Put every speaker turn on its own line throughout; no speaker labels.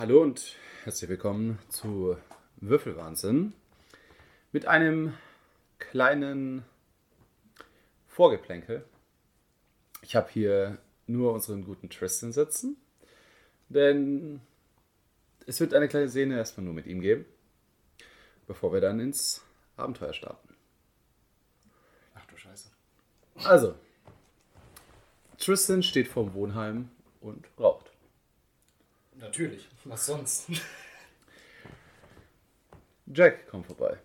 Hallo und herzlich willkommen zu Würfelwahnsinn mit einem kleinen Vorgeplänkel. Ich habe hier nur unseren guten Tristan sitzen, denn es wird eine kleine Szene erstmal nur mit ihm geben, bevor wir dann ins Abenteuer starten.
Ach du Scheiße.
Also, Tristan steht vorm Wohnheim und raucht.
Natürlich. Was sonst?
Jack kommt vorbei.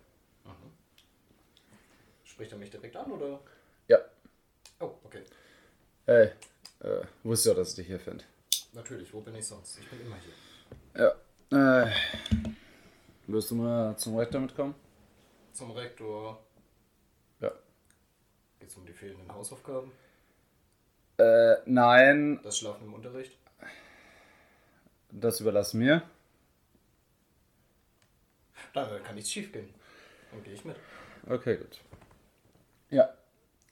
Spricht er mich direkt an oder?
Ja,
Oh, okay.
hey, äh, wusste ja, dass ich dich hier finde.
Natürlich. Wo bin ich sonst? Ich bin immer hier.
Ja, äh, wirst du mal zum Rektor mitkommen?
Zum Rektor.
Ja.
Geht's um die fehlenden Hausaufgaben?
Äh, nein,
Das Schlafen im Unterricht?
Das überlass mir.
Da kann nichts schief gehen. Dann gehe ich mit.
Okay, gut. Ja,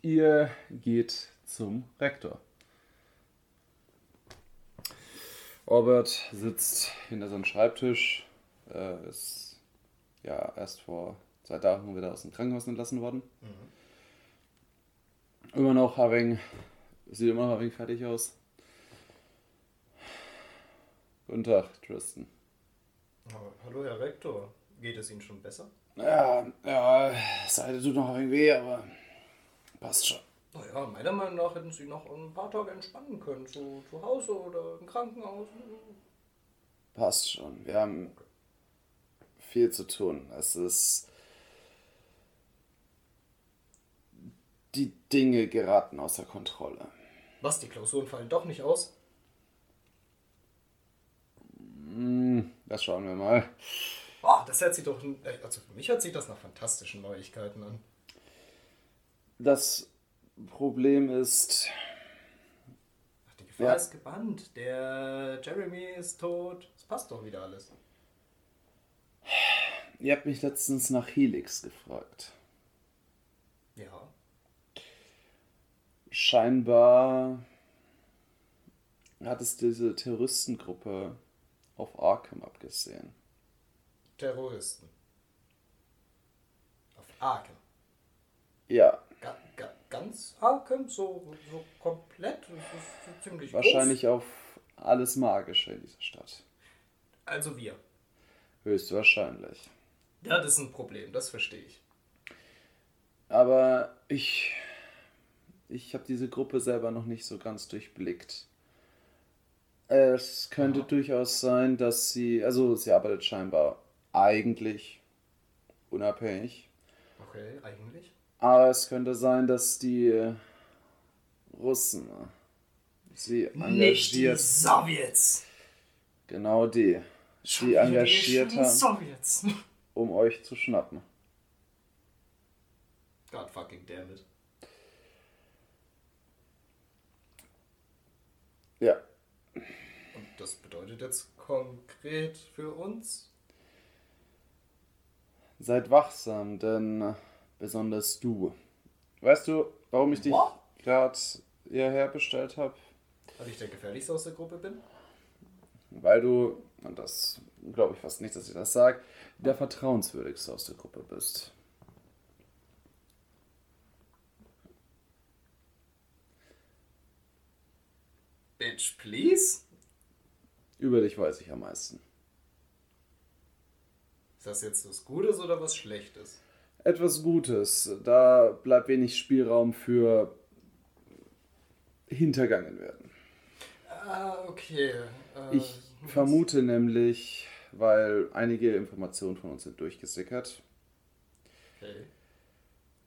ihr geht zum Rektor. Robert sitzt hinter seinem Schreibtisch, äh, ist ja erst vor zwei Tagen wieder aus dem Krankenhaus entlassen worden. Immer noch Having, sieht immer noch Having fertig aus. Guten Tag, Tristan.
Aber, hallo, Herr Rektor. Geht es Ihnen schon besser?
Ja, ja, Seite tut noch Having weh, aber passt schon.
Naja, meiner Meinung nach hätten Sie noch ein paar Tage entspannen können. So zu Hause oder im Krankenhaus.
Passt schon. Wir haben viel zu tun. Es ist. Die Dinge geraten außer Kontrolle.
Was, die Klausuren fallen doch nicht aus?
Hm, das schauen wir mal.
Boah, das hört sich doch. Also für mich hört sich das nach fantastischen Neuigkeiten an.
Das Problem ist.
Ach, die Gefahr
Ja.
ist gebannt. Der Jeremy ist tot. Es passt doch wieder alles.
Ihr habt mich letztens nach Helix gefragt.
Ja.
Scheinbar hat es diese Terroristengruppe auf Arkham abgesehen.
Terroristen. Auf Arkham.
Ja,
Ga, ga, ganz Arkham? So, so komplett? Das ist so ziemlich
wahrscheinlich auf alles Magische in dieser Stadt.
Groß. Also wir.
Höchstwahrscheinlich.
Ja, das ist ein Problem, das verstehe ich.
Aber ich. Ich habe diese Gruppe selber noch nicht so ganz durchblickt. Es könnte
Ja.
durchaus sein, dass sie. Also, sie arbeitet scheinbar eigentlich unabhängig.
Okay, eigentlich.
Aber es könnte sein, dass die Russen sie
Nicht die
engagiert.
Sowjets!
Genau die.
Schon
Sie
die
engagiert
scheiß
haben,
Sowjets!
um euch zu schnappen.
God fucking damn it.
Ja.
Das bedeutet jetzt konkret für uns?
Seid wachsam, denn besonders du. Weißt du, warum ich dich gerade hierher bestellt habe?
Weil ich der gefährlichste aus der Gruppe bin?
Weil du, und das glaube ich fast nicht, dass ich das sage, der vertrauenswürdigste aus der Gruppe bist.
Bitch, please?
Über dich weiß ich am meisten.
Ist das jetzt was Gutes oder was Schlechtes?
Etwas Gutes, da bleibt wenig Spielraum für hintergangen werden.
Ah, okay. Äh,
Ich vermute nämlich, weil einige Informationen von uns sind durchgesickert,
Okay.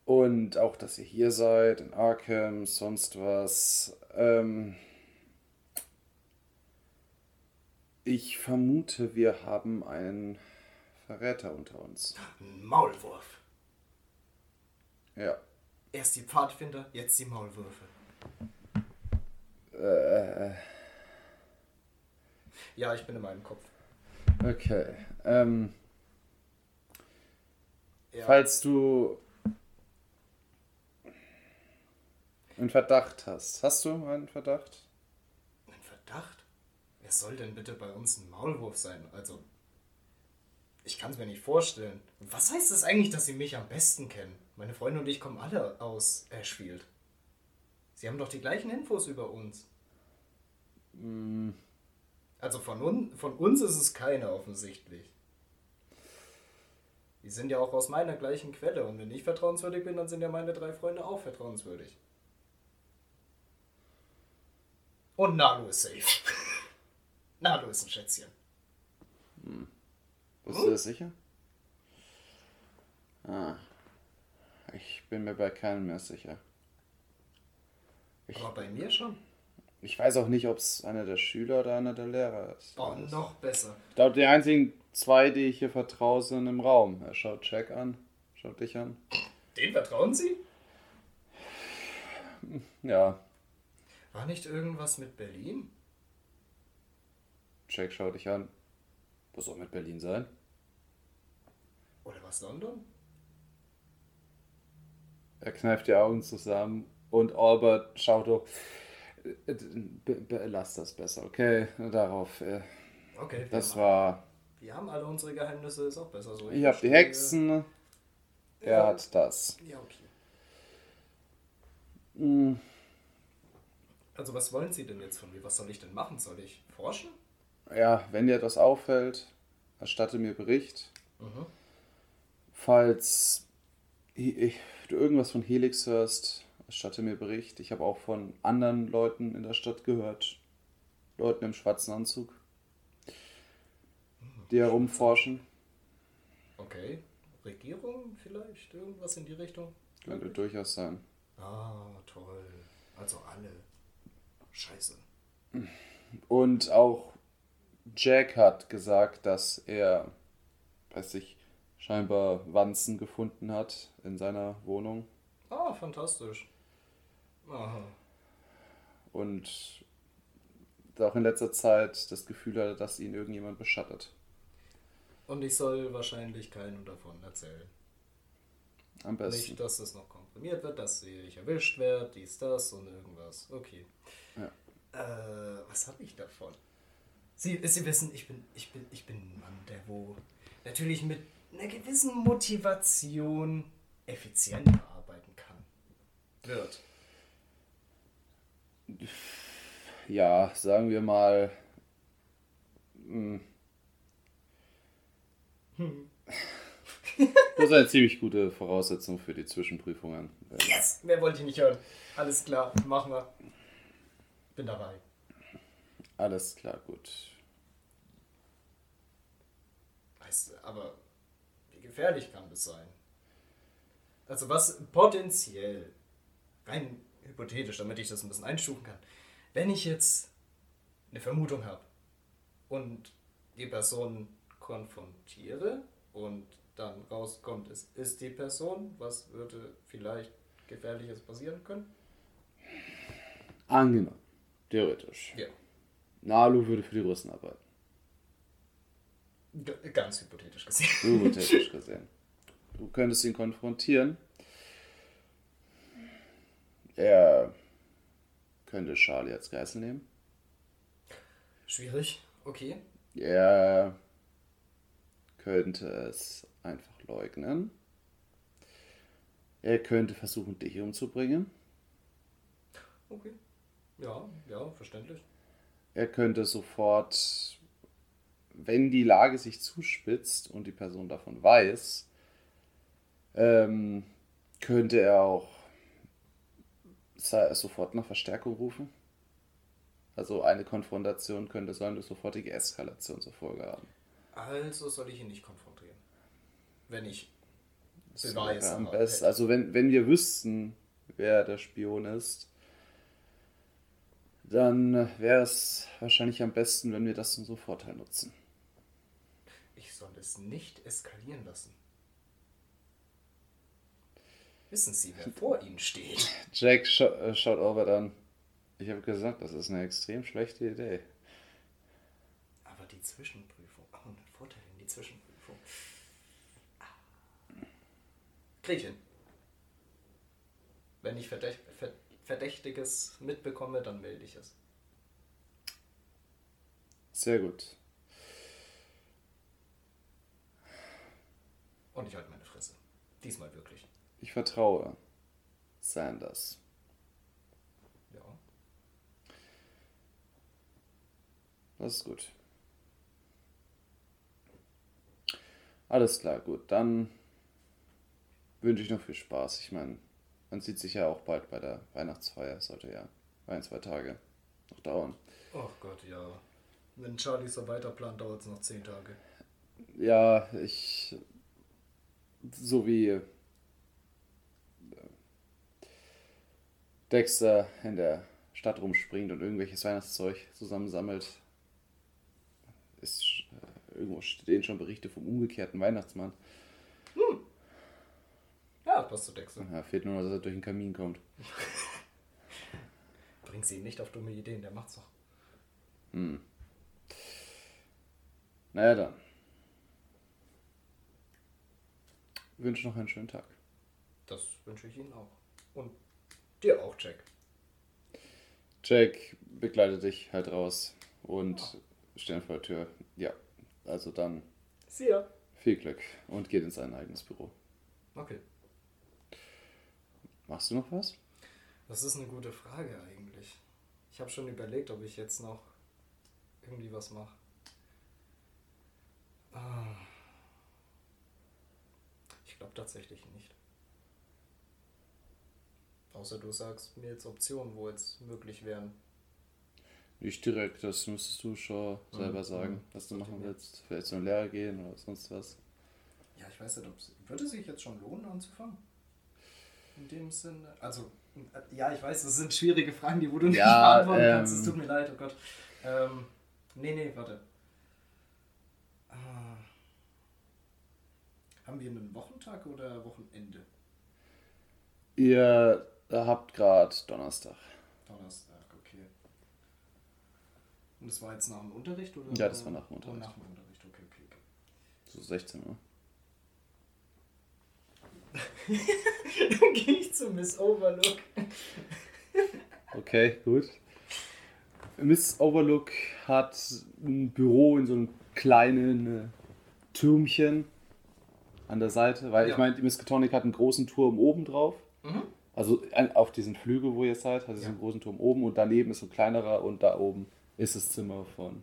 Und auch, dass ihr hier seid, in Arkham, sonst was. Ähm, ich vermute, wir haben einen Verräter unter uns.
Ein Maulwurf.
Ja.
Erst die Pfadfinder, jetzt die Maulwürfe.
Äh,
Ja, ich bin in meinem Kopf.
okay. Ähm,
Ja.
Falls du einen Verdacht hast. Hast du einen Verdacht?
Wer soll denn bitte bei uns ein Maulwurf sein? Also, ich kann es mir nicht vorstellen. Was heißt das eigentlich, dass sie mich am besten kennen? Meine Freunde und ich kommen alle aus Ashfield. Sie haben doch die gleichen Infos über uns. Also von, un von uns ist es keine offensichtlich. Die sind ja auch aus meiner gleichen Quelle und wenn ich vertrauenswürdig bin, dann sind ja meine drei Freunde auch vertrauenswürdig. Und Nalu ist safe. Nalu ist ein Schätzchen.
Bist du das sicher? Ah. Ich bin mir bei keinem mehr sicher. Ich,
Aber bei mir schon.
ich weiß auch nicht, ob es einer der Schüler oder einer der Lehrer ist.
Oh, noch besser.
Ich glaube, die einzigen zwei, die ich hier vertraue, sind im Raum. Er schaut Jack an, schaut dich an.
Den vertrauen Sie?
Ja,
War nicht irgendwas mit Berlin?
Jack schaut dich an. Was soll mit Berlin sein?
Oder was London?
Er kneift die Augen zusammen und Albert schaut hoch. Äh, Lass das besser, okay? Darauf. äh,
Okay, wir,
Das
haben,
war.
wir haben alle unsere Geheimnisse, ist auch besser so.
Ich hab die Hexen. Er
Ja.
hat das.
Ja, okay.
Hm,
Also was wollen Sie denn jetzt von mir? Was soll ich denn machen? Soll ich forschen?
Ja, wenn dir etwas auffällt, erstatte mir Bericht.
Mhm.
Falls du irgendwas von Helix hörst, erstatte mir Bericht. Ich habe auch von anderen Leuten in der Stadt gehört. Leuten im schwarzen Anzug, die herumforschen.
Okay. Regierung vielleicht? Irgendwas in die Richtung?
Könnte durchaus sein.
Ah, toll. Also alle. Scheiße.
Und auch Jack hat gesagt, dass er bei sich scheinbar Wanzen gefunden hat in seiner Wohnung.
Ah, fantastisch. Aha.
Und auch in letzter Zeit das Gefühl hatte, dass ihn irgendjemand beschattet.
Und ich soll wahrscheinlich keinem davon erzählen.
Am besten.
Nicht, dass es noch komprimiert wird, dass ich erwischt werde, dies, das und irgendwas. Okay.
Ja.
Äh, was habe ich davon? Sie, Sie wissen, ich bin, ich, bin, ich bin ein Mann, der wo natürlich mit einer gewissen Motivation effizienter arbeiten kann. Wird.
Ja, sagen wir mal. hm. Das ist eine ziemlich gute Voraussetzung für die Zwischenprüfungen.
Yes! Mehr wollte ich nicht hören. Alles klar, machen wir. Bin dabei.
Alles klar, gut.
Weißt du, aber wie gefährlich kann das sein? Also was potenziell, rein hypothetisch, damit ich das ein bisschen einstufen kann, wenn ich jetzt eine Vermutung habe und die Person konfrontiere und dann rauskommt, es ist die Person, was würde vielleicht gefährliches passieren können?
Angenommen. Theoretisch.
Ja,
Nalu würde für die Russen arbeiten.
ganz hypothetisch gesehen.
Hypothetisch gesehen. Du könntest ihn konfrontieren. Er könnte Charlie als Geisel nehmen.
Schwierig, okay.
Er könnte es einfach leugnen. Er könnte versuchen, dich umzubringen.
Okay. Ja, ja, verständlich.
Er könnte sofort, wenn die Lage sich zuspitzt und die Person davon weiß, ähm, könnte er auch sofort nach Verstärkung rufen. Also eine Konfrontation könnte so eine sofortige Eskalation zur Folge haben.
Also soll ich ihn nicht konfrontieren. Wenn ich Beweise
am besten. Also wenn, wenn wir wüssten, wer der Spion ist, dann wäre es wahrscheinlich am besten, wenn wir das zum so Vorteil nutzen.
Ich soll es nicht eskalieren lassen. Wissen Sie, wer vor Ihnen steht?
Jack scha äh, schaut Albert an. Ich habe gesagt, das ist eine extrem schlechte Idee.
Aber die Zwischenprüfung. Oh, ein Vorteil in die Zwischenprüfung. Ah. Hin. Wenn ich Verdächt Ver- Verdächtiges mitbekomme, dann melde ich es.
Sehr gut.
Und ich halte meine Fresse. Diesmal wirklich.
Ich vertraue Sanders.
Ja.
Das ist gut. Alles klar, gut. Dann wünsche ich noch viel Spaß. Ich meine, man sieht sich ja auch bald bei der Weihnachtsfeier. Sollte ja ein, zwei Tage noch dauern.
Oh Gott, ja. Wenn Charlie so weiterplant, dauert es noch zehn Tage.
Ja, ich. So wie äh, Dexter in der Stadt rumspringt und irgendwelches Weihnachtszeug zusammensammelt, ist, äh, irgendwo stehen schon Berichte vom umgekehrten Weihnachtsmann.
Ja, passt zu Dexter.
Ja, fehlt nur noch, dass er durch den Kamin kommt.
Bring sie nicht auf dumme Ideen, der macht's doch.
Naja, dann. Ich wünsche noch einen schönen Tag.
Das wünsche ich Ihnen auch. Und dir auch, Jack.
Jack begleitet dich halt raus und steht vor der Tür. Ja, also dann
See ya.
viel Glück und geht in sein eigenes Büro.
Okay.
Machst du noch was?
Das ist eine gute Frage eigentlich. Ich habe schon überlegt, ob ich jetzt noch irgendwie was mache. Ah. Ich glaube tatsächlich nicht. Außer du sagst mir jetzt Optionen, wo jetzt möglich wären.
Nicht direkt, das müsstest du schon selber
Mhm.
sagen, was du machen willst. Vielleicht zur Lehre gehen oder sonst was.
Ja, ich weiß nicht, ob es. Würde es sich jetzt schon lohnen, anzufangen? In dem Sinne. Also, ja, ich weiß, das sind schwierige Fragen, die wo du nicht
Ja,
beantworten kannst. Es
ähm,
tut mir leid, oh Gott. Ähm, nee, nee, warte. Ah. Haben wir einen Wochentag oder Wochenende?
Ihr habt gerade Donnerstag.
Donnerstag, okay. Und das war jetzt nach dem Unterricht oder?
Ja, das war nach dem
Oh,
Unterricht.
nach dem Unterricht, okay, okay, okay.
So 16 Uhr.
Dann gehe ich zu Miss Overlook.
Okay, gut. Miss Overlook hat ein Büro in so einem kleinen äh, Türmchen an der Seite, weil ich
Ja.
meine, die Miskatonic hat einen großen Turm oben drauf.
Mhm.
Also auf diesen Flügel, wo ihr seid, hat sie
Ja.
einen großen Turm oben und daneben ist so ein kleinerer und da oben ist das Zimmer von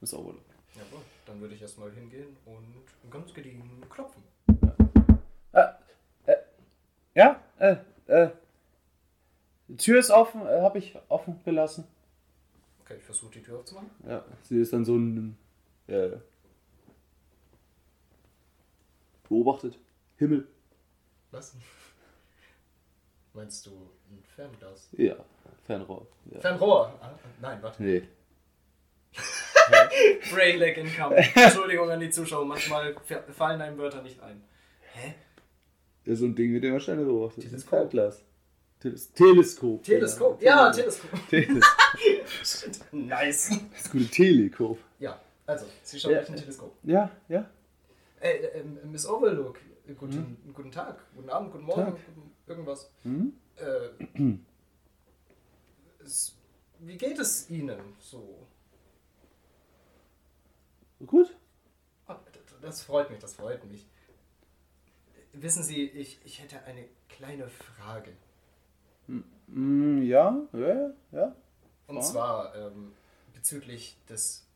Miss Overlook.
Jawohl, dann würde ich erstmal hingehen und ganz gediegen klopfen.
Ja, äh, äh. Die Tür ist offen, äh, habe ich offen gelassen.
Okay, ich versuche die Tür aufzumachen.
Ja, sie ist dann so ein. Äh, beobachtet. Himmel.
Was? Meinst du ein Fernglas?
Ja, Fernrohr. Ja.
Fernrohr! Ah, nein, warte.
Nee.
Brainlag income. Entschuldigung an die Zuschauer, manchmal fa- fallen einem Wörter nicht ein. Hä?
Ist so ein Ding, mit dem man Steine beobachtet.
Teleskop.
Fernglas. Teles Teleskop.
Teleskop? Ja, Teleskop.
Teleskop.
nice.
Das gute Telekop.
Ja, also, Sie schauen
Ja.
ein Teleskop.
Ja, ja.
Äh, äh, Miss Overlook, guten, guten Tag, guten Abend, guten Morgen, guten- irgendwas.
Hm?
Äh, es, wie geht es Ihnen so?
Gut.
Ah, Das freut mich, das freut mich. Wissen Sie, ich, ich hätte eine kleine Frage.
Mm, ja, ja, ja.
Und
Ja.
zwar ähm, bezüglich des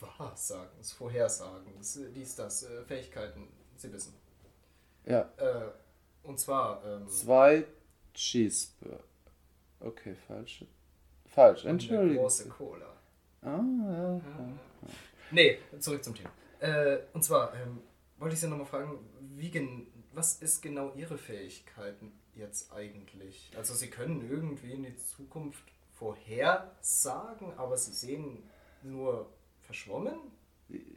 Wahrsagens, Vorhersagens, äh, dies, das, äh, Fähigkeiten, Sie wissen.
Ja.
Äh, und zwar, ähm,
Zwei Cheeseburger. Okay, falsch. Falsch,
eine
entschuldigung.
große Cola.
Ah, ja. ja.
Nee, zurück zum Thema. Äh, und zwar ähm, wollte ich Sie nochmal fragen, wie was ist genau Ihre Fähigkeiten jetzt eigentlich? Also Sie können irgendwie in die Zukunft vorhersagen, aber Sie sehen nur verschwommen?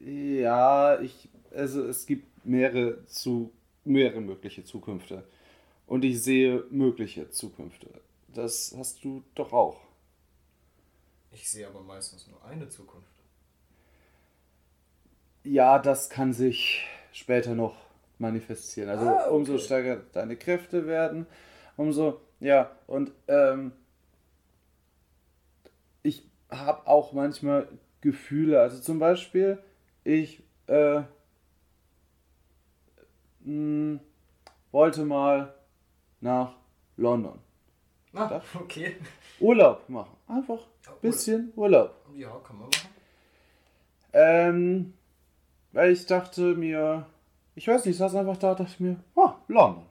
Ja, ich, also es gibt mehrere zu mehrere mögliche Zukünfte. Und ich sehe mögliche Zukünfte. Das hast du doch auch.
Ich sehe aber meistens nur eine Zukunft.
Ja, das kann sich später noch manifestieren. Also
Ah, okay.
umso stärker deine Kräfte werden, umso, ja, und ähm, ich habe auch manchmal Gefühle. Also zum Beispiel, ich äh, mh, wollte mal nach London.
Ah, okay.
Urlaub machen. Einfach ein bisschen Urlaub.
Ja, kann man machen.
Ähm, weil ich dachte mir, ich weiß nicht, ich saß einfach da, dachte mir, oh, London.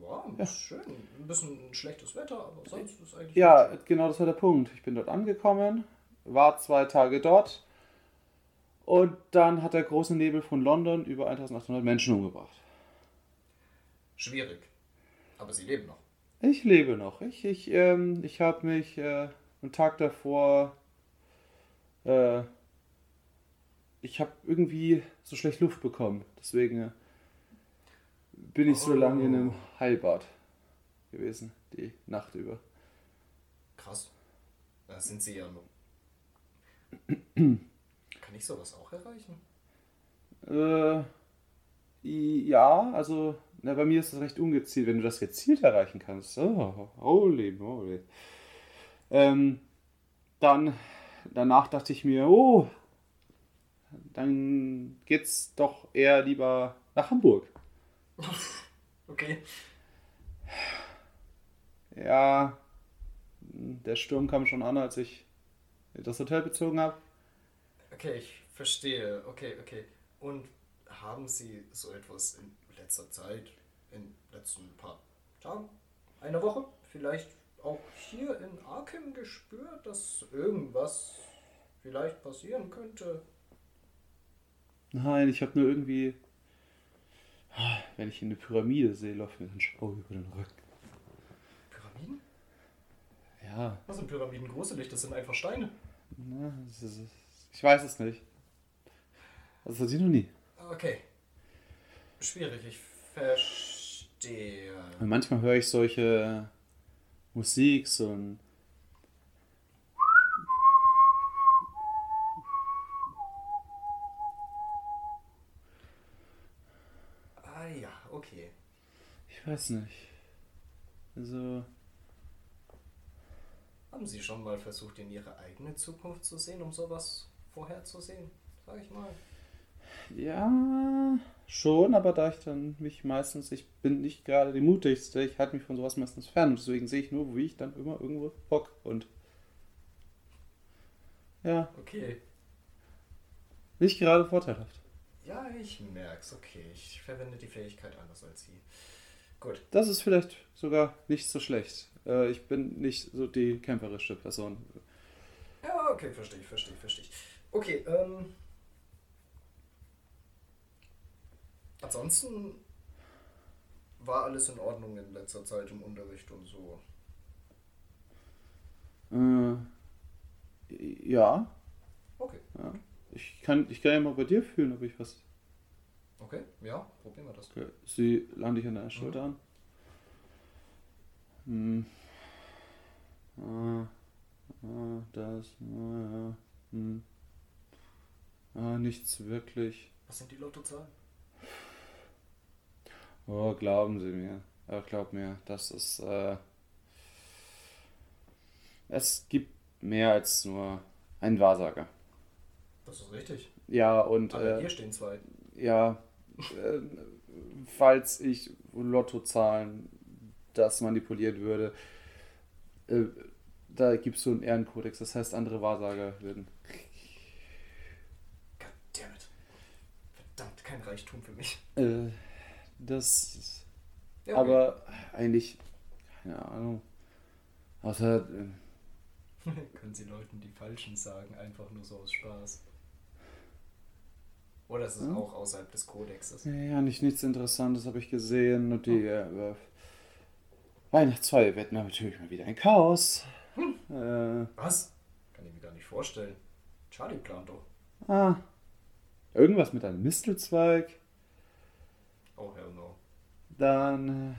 Ja, ist schön. Ein bisschen schlechtes Wetter, aber sonst ist eigentlich.
Ja, genau das war der Punkt. Ich bin dort angekommen, war zwei Tage dort und dann hat der große Nebel von London über 1800 Menschen umgebracht.
Schwierig. Aber sie leben noch.
Ich lebe noch. Ich, ich, ähm, ich habe mich äh, am Tag davor, äh, ich habe irgendwie so schlecht Luft bekommen. Deswegen äh, bin ich so
Oh.
lange in einem Heilbad gewesen, die Nacht über.
Krass. Da sind sie ja noch. Kann ich sowas auch erreichen?
Äh, ja, also na, bei mir ist das recht ungezielt. Wenn du das gezielt erreichen kannst, oh, holy moly. Ähm, dann, danach dachte ich mir, oh, dann geht's doch eher lieber nach Hamburg.
Okay.
Ja, der Sturm kam schon an, als ich das Hotel bezogen habe.
Okay, ich verstehe. Okay, okay. Und haben Sie so etwas in letzter Zeit, in letzten paar Tagen, einer Woche, vielleicht auch hier in Arkham gespürt, dass irgendwas vielleicht passieren könnte?
Nein, ich habe nur irgendwie, wenn ich eine Pyramide sehe, läuft mir ein Schau über den Rücken.
Pyramiden?
Ja,
Was sind Pyramiden gruselig? Das sind einfach Steine.
Na, es ist, ich weiß es nicht. Das hatte ich noch nie.
Okay. Schwierig, ich verstehe.
Und manchmal höre ich solche Musik, so ein.
Ah ja, okay.
Ich weiß nicht. Also.
Haben Sie schon mal versucht, in Ihre eigene Zukunft zu sehen, um sowas vorherzusehen? Sag ich mal.
Ja, schon, aber da ich dann mich meistens, ich bin nicht gerade die mutigste, ich halte mich von sowas meistens fern und deswegen sehe ich nur, wie ich dann immer irgendwo hock und. Ja,
Okay.
nicht gerade vorteilhaft.
Ja, ich merk's. Okay, ich verwende die Fähigkeit anders als Sie. Gut.
Das ist vielleicht sogar nicht so schlecht. Äh, ich bin nicht so die kämpferische Person.
Ja, okay, verstehe ich, verstehe ich, verstehe ich. Okay, ähm. Ansonsten war alles in Ordnung in letzter Zeit im Unterricht und so.
Äh, ja,
Okay,
ja. Ich kann, ich kann ja mal bei dir fühlen, ob ich was.
Okay, ja, probieren wir das.
Okay. Sie laden dich an deiner Schulter an. Hm. Ah, ah, das, ah, ja. Hm. Ah, nichts wirklich.
Was sind die Lottozahlen?
Oh, glauben Sie mir. Oh, glaub mir, das ist. Äh, es gibt mehr als nur einen Wahrsager.
Das ist richtig.
Ja, und.
Aber
Äh,
hier stehen zwei.
ja, falls ich Lottozahlen das manipulieren würde, äh, da gibt es so einen Ehrenkodex, das heißt, andere Wahrsager würden.
Goddammit. Verdammt, kein Reichtum für mich.
Äh, das.
Ja, okay.
Aber eigentlich, keine Ahnung. Außer, äh,
Können Sie Leuten die Falschen sagen, einfach nur so aus Spaß. Oder ist es
Hm?
auch außerhalb des Kodexes?
ja, nicht nichts Interessantes habe ich gesehen. Und die äh, Weihnachtsfeier wird natürlich mal wieder ein Chaos. Äh,
Was? Kann ich mir gar nicht vorstellen. Charlie plant doch.
ah, irgendwas mit einem Mistelzweig.
Oh, hell no.
Dann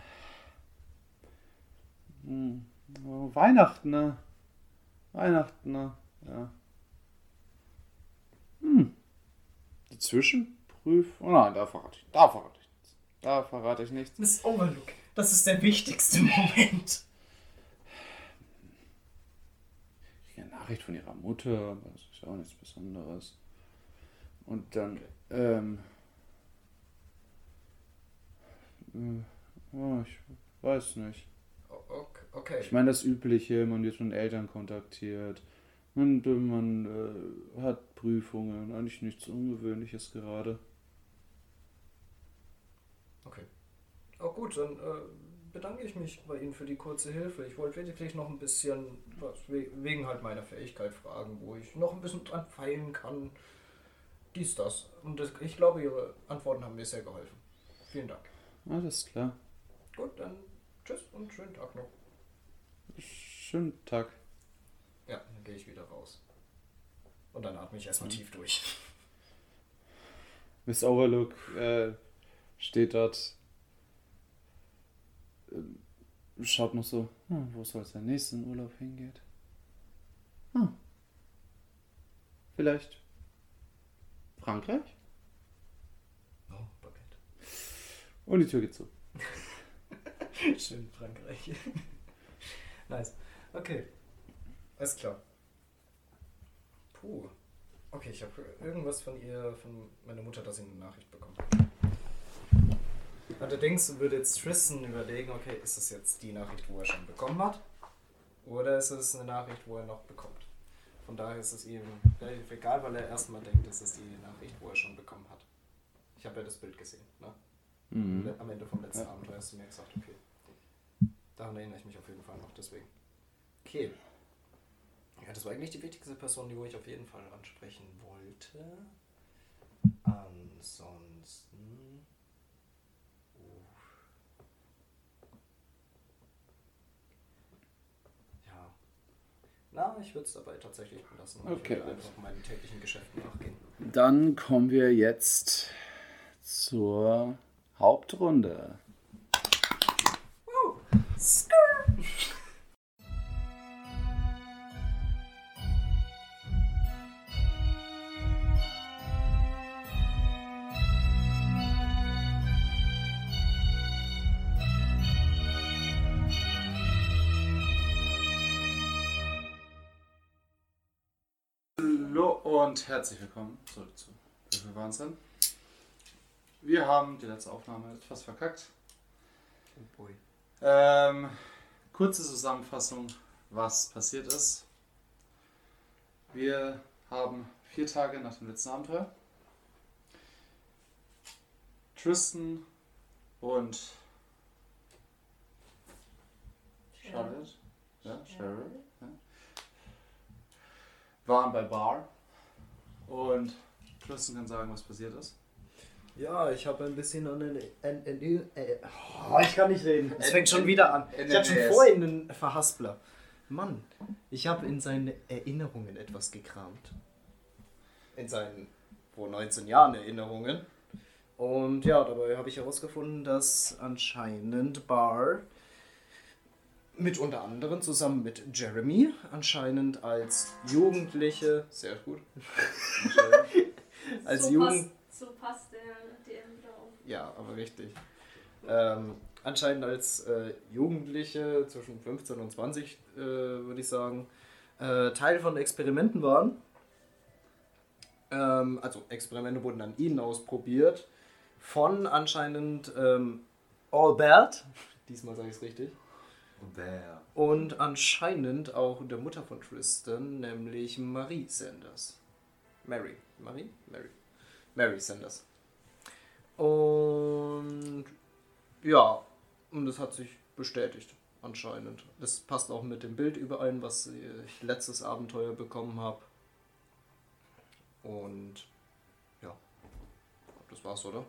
äh, hm, oh, Weihnachten, ne? Weihnachten, ne? Ja. Hm. Zwischenprüfung. Oh nein, da verrate ich, da verrate ich nichts. Da verrate ich nichts.
Miss Overlook, das ist der wichtigste Moment.
Ja, Nachricht von ihrer Mutter, aber das ist ja auch nichts Besonderes. Und dann, ähm, äh, oh, ich weiß nicht.
Okay.
Ich meine das Übliche, man wird von Eltern kontaktiert, man, man äh, hat Prüfungen, eigentlich nichts Ungewöhnliches gerade.
Okay. Oh gut, dann äh, bedanke ich mich bei Ihnen für die kurze Hilfe. Ich wollte lediglich noch ein bisschen, was, we- wegen halt meiner Fähigkeit fragen, wo ich noch ein bisschen dran feilen kann. Dies, das. Und das, ich glaube, Ihre Antworten haben mir sehr geholfen. Vielen Dank.
Alles klar.
Gut, dann tschüss und schönen Tag noch.
Schönen Tag.
Ja, dann gehe ich wieder raus. Und dann atme ich erstmal tief durch.
Miss Overlook äh, steht dort, äh, schaut noch so, hm, wo soll es denn nächsten Urlaub hingeht. Hm. Vielleicht Frankreich?
Oh, Babette.
Und die Tür geht zu.
Schön Frankreich. nice. Okay. Alles klar. Puh. Okay, ich habe irgendwas von ihr, von meiner Mutter, dass sie eine Nachricht bekommen hat. Allerdings würde jetzt Tristan überlegen, okay, ist das jetzt die Nachricht, wo er schon bekommen hat? Oder ist es eine Nachricht, wo er noch bekommt? Von daher ist es ihm relativ egal, weil er erstmal denkt, es ist die Nachricht, wo er schon bekommen hat. Ich habe ja das Bild gesehen, ne?
Mhm.
Am Ende vom letzten
Ja.
Abenteuer hast du mir gesagt, okay. Daran erinnere ich mich auf jeden Fall noch, deswegen. Okay. Ja, das war eigentlich die wichtigste Person, die wo ich auf jeden Fall ansprechen wollte. Ansonsten. Ja. Na, ich würde es dabei tatsächlich belassen.
Okay,
Ich einfach meinen täglichen Geschäften nachgehen.
Dann kommen wir jetzt zur Hauptrunde. Hallo und herzlich willkommen zurück zu Würfel Wahnsinn. Wir haben die letzte Aufnahme etwas verkackt.
Oh boy.
Ähm, kurze Zusammenfassung, was passiert ist. Wir haben vier Tage nach dem letzten Abenteuer Tristan und Charlotte, ja, Cheryl, ja, waren bei Bar und Tristan kann sagen, was passiert ist.
Ja, ich habe ein bisschen an den. An, an, äh, oh, ich kann nicht reden. Es fängt schon wieder an. Ich hatte schon vorhin einen Verhaspler. Mann, ich habe in seine Erinnerungen etwas gekramt. In seinen vor 19 Jahren Erinnerungen. Und ja, dabei habe ich herausgefunden, dass anscheinend Barr mit unter anderem zusammen mit Jeremy anscheinend als Jugendliche, sehr gut, als
so,
Jugend,
passt, so passt der DM wieder auf.
Ja, aber richtig. Ähm, anscheinend als äh, Jugendliche zwischen 15 und 20, äh, würde ich sagen, äh, Teil von Experimenten waren. Ähm, also Experimente wurden an ihnen ausprobiert. Von anscheinend ähm, Albert, diesmal sage ich es richtig,
Wer?
und anscheinend auch der Mutter von Tristan, nämlich Marie Sanders. Mary. Marie? Mary. Mary Sanders. Und ja, und das hat sich bestätigt, anscheinend. Das passt auch mit dem Bild überein, was ich letztes Abenteuer bekommen habe. Und ja, das war's, oder?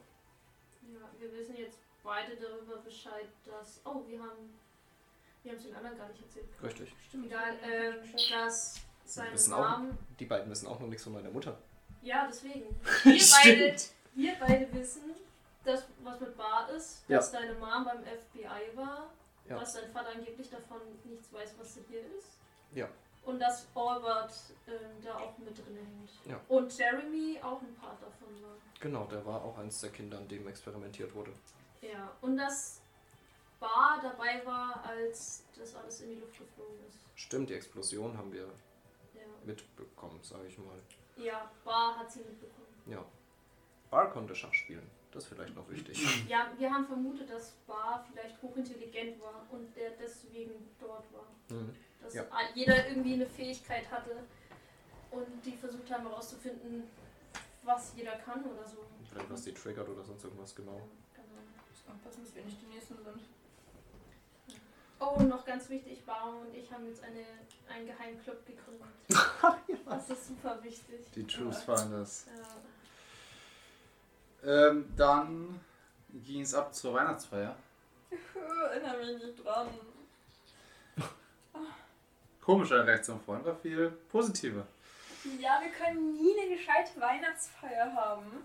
Ja, wir wissen jetzt beide darüber Bescheid, dass. Oh, wir haben. Wir haben es den anderen gar nicht erzählt.
Richtig.
Stimmt, egal, ähm, dass seine
wissen auch-
Mom.
Die beiden wissen auch noch nichts von meiner Mutter.
Ja, deswegen. Wir beide, wir beide wissen, dass was mit Bart ist,
Ja.
dass deine Mom beim FBI war,
Ja.
dass dein Vater angeblich davon nichts weiß, was hier ist.
Ja.
Und dass Albert ähm, da auch mit drin hängt.
Ja.
Und Jeremy auch ein Part davon war.
Genau, der war auch eins der Kinder, an dem experimentiert wurde.
Ja, und dass Bar dabei war, als das alles in die Luft geflogen ist.
Stimmt, die Explosion haben wir.
Ja.
mitbekommen, sage ich mal.
Ja, Bar hat sie mitbekommen.
Ja. Bar konnte Schach spielen. Das ist vielleicht noch wichtig.
Ja, wir haben vermutet, dass Bar vielleicht hochintelligent war und der deswegen dort war.
Mhm.
Dass
Ja.
jeder irgendwie eine Fähigkeit hatte und die versucht haben herauszufinden, was jeder kann oder so.
Vielleicht was die triggert oder sonst irgendwas genau.
Genau.
Aufpassen, dass wir nicht die Nächsten sind.
Oh, noch ganz wichtig, Bar und ich haben jetzt eine, einen Geheimclub gegründet. Das ist super wichtig.
Die Truth Finders.
Ja.
Ähm, dann ging es ab zur Weihnachtsfeier.
Erinnere mich nicht dran.
Komische Reaktion vorhin war viel positiver.
Ja, wir können nie eine gescheite Weihnachtsfeier haben.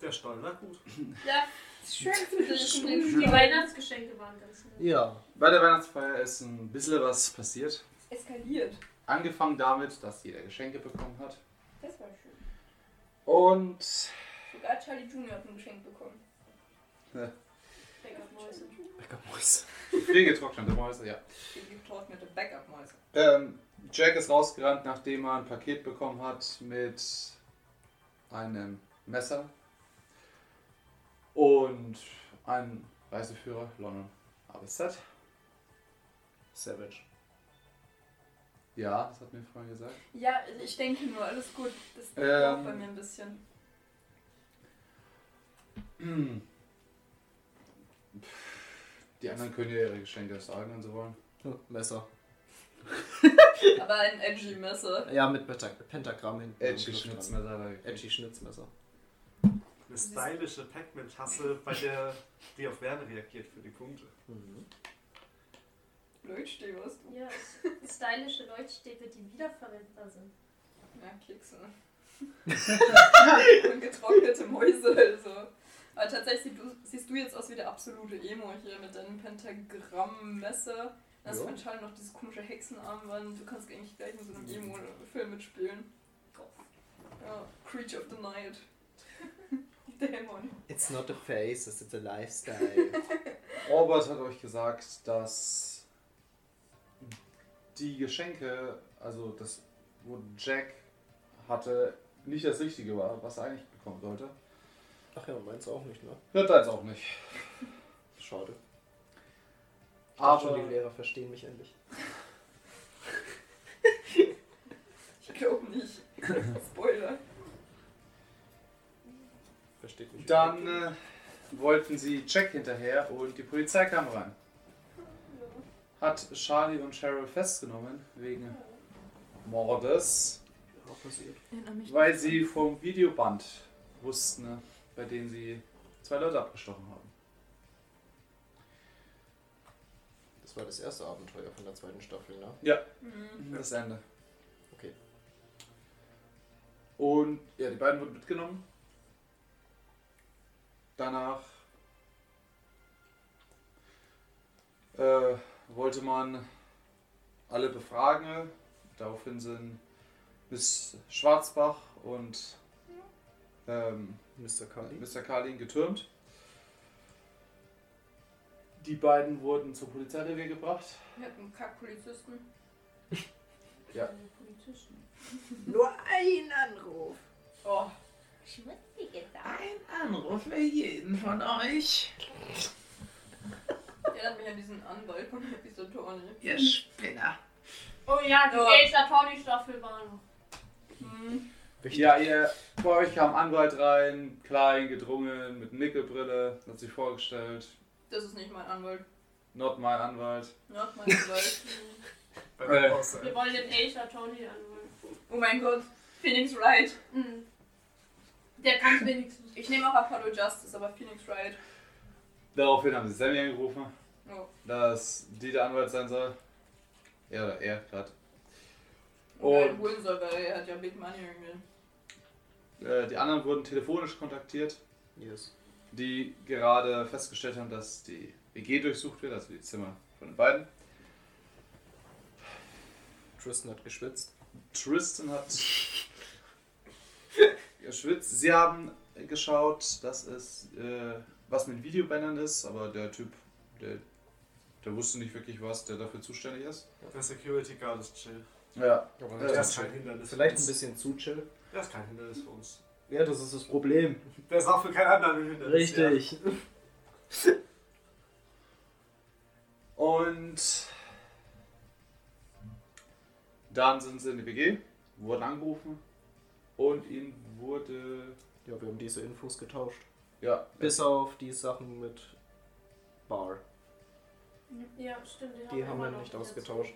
Der Stall war gut.
Ja, schön für
Die. Weihnachtsgeschenke waren ganz nett.
Ja.
Bei der Weihnachtsfeier ist ein bisschen was passiert.
Eskaliert.
Angefangen damit, dass jeder Geschenke bekommen hat.
Das war schön.
Und
Sogar Charlie Junior hat ein Geschenk bekommen.
Backup-Mäuse.
Backup-Mäuse.
getrocknete Mäuse, ja.
Die getrocknete Backup-Mäuse.
Ähm, Jack ist rausgerannt, nachdem er ein Paket bekommen hat mit einem Messer und einem Reiseführer, London ABZ.
Savage.
Ja, das hat mir vorhin gesagt.
Ja, ich denke nur, alles gut. Das
Ähm.
braucht bei mir ein bisschen.
Die anderen können ja ihre Geschenke sagen, wenn sie wollen.
Messer.
Aber ein edgy Messer.
Ja, mit Penta Pentagramm hinten.
Edgy. Schnitzmesser.
Edgy Schnitzmesser.
Eine stylische Pac-Man-Tasse, bei der die auf Wärme reagiert für die Punkte.
Mhm.
Leutsteh warst du.
Ja, stylische Leuchtstäbe, die wiederverwendbar sind.
Ja, Kekse. Und getrocknete Mäuse, also. Aber tatsächlich siehst du, siehst du jetzt aus wie der absolute Emo hier mit deinem Pentagramm-Messer. Hast du
Ja.
anscheinend noch dieses komische Hexenarmband. Du kannst eigentlich gleich mit so einem Emo-Film mitspielen. Ja, Creature of the Night. Dämon.
It's not a face, it's a lifestyle.
Robert hat euch gesagt, dass die Geschenke, also das, wo Jack hatte, nicht das Richtige war, was er eigentlich bekommen sollte.
Ach ja, meins auch nicht, ne?
Hört er jetzt auch nicht.
Schade.
Aber
schon, die Lehrer verstehen mich endlich.
Ich glaube nicht. Spoiler.
Dann äh, wollten sie Jack hinterher und die Polizei kam rein. Hat Charlie und Cheryl festgenommen wegen Mordes, weil sie vom Videoband wussten, bei dem sie zwei Leute abgestochen haben.
Das war das erste Abenteuer von der zweiten Staffel, ne?
Mhm.
Das Ende.
Okay.
Und ja, die beiden wurden mitgenommen. Danach äh, wollte man alle befragen. Daraufhin sind Miss Schwarzbach und ähm,
Mr. Kali.
Mr. Karlin getürmt. Die beiden wurden zum Polizeirevier gebracht.
Wir hatten einen Kack-Polizisten.
Ja.
Polizisten.
Nur ein Anruf.
Oh,
Schmutzige
Ein Anruf für jeden von euch.
der hat mich an diesen Anwalt von Happy Saturni.
Ihr Spinner.
Oh ja, die
Ja.
Ace Attorney Staffel war noch.
Hm.
Ja, ihr, bei euch kam Anwalt rein, klein, gedrungen, mit Nickelbrille, hat sich vorgestellt.
Das ist nicht mein Anwalt.
Not my Anwalt.
Not mein Anwalt.
Wir wollen den Ace Attorney anholen.
oh mein Gott. Phoenix Wright.
Mhm. Der kann wenigstens.
Ich nehme auch Apollo Justice, aber Phoenix Wright.
Daraufhin haben sie Sammy angerufen,
Oh.
dass die der Anwalt sein soll. Er oder er, gerade. Und-
holen soll, weil er hat ja Big Money irgendwie.
Äh, die anderen wurden telefonisch kontaktiert,
Yes.
die gerade festgestellt haben, dass die WG durchsucht wird, also die Zimmer von den beiden.
Tristan hat geschwitzt.
Tristan hat geschwitzt. Sie haben geschaut, dass es äh, was mit Videobändern ist, aber der Typ, der, der wusste nicht wirklich was, der dafür zuständig ist.
Der Security Guard ist chill.
Ja.
Aber
Ja,
Der
das
ist kein Hindernis. für
vielleicht ein bisschen zu chill.
Der ist kein Hindernis für uns.
Ja, das ist das Problem.
Der ist auch für keinen anderen ein Hindernis.
Richtig.
Und dann sind sie in die WG, wurden angerufen und ihnen wurde
Ja, wir haben diese Infos getauscht.
ja
Bis auf die Sachen mit Bar.
Ja, stimmt.
Die haben
immer
wir nicht ausgetauscht.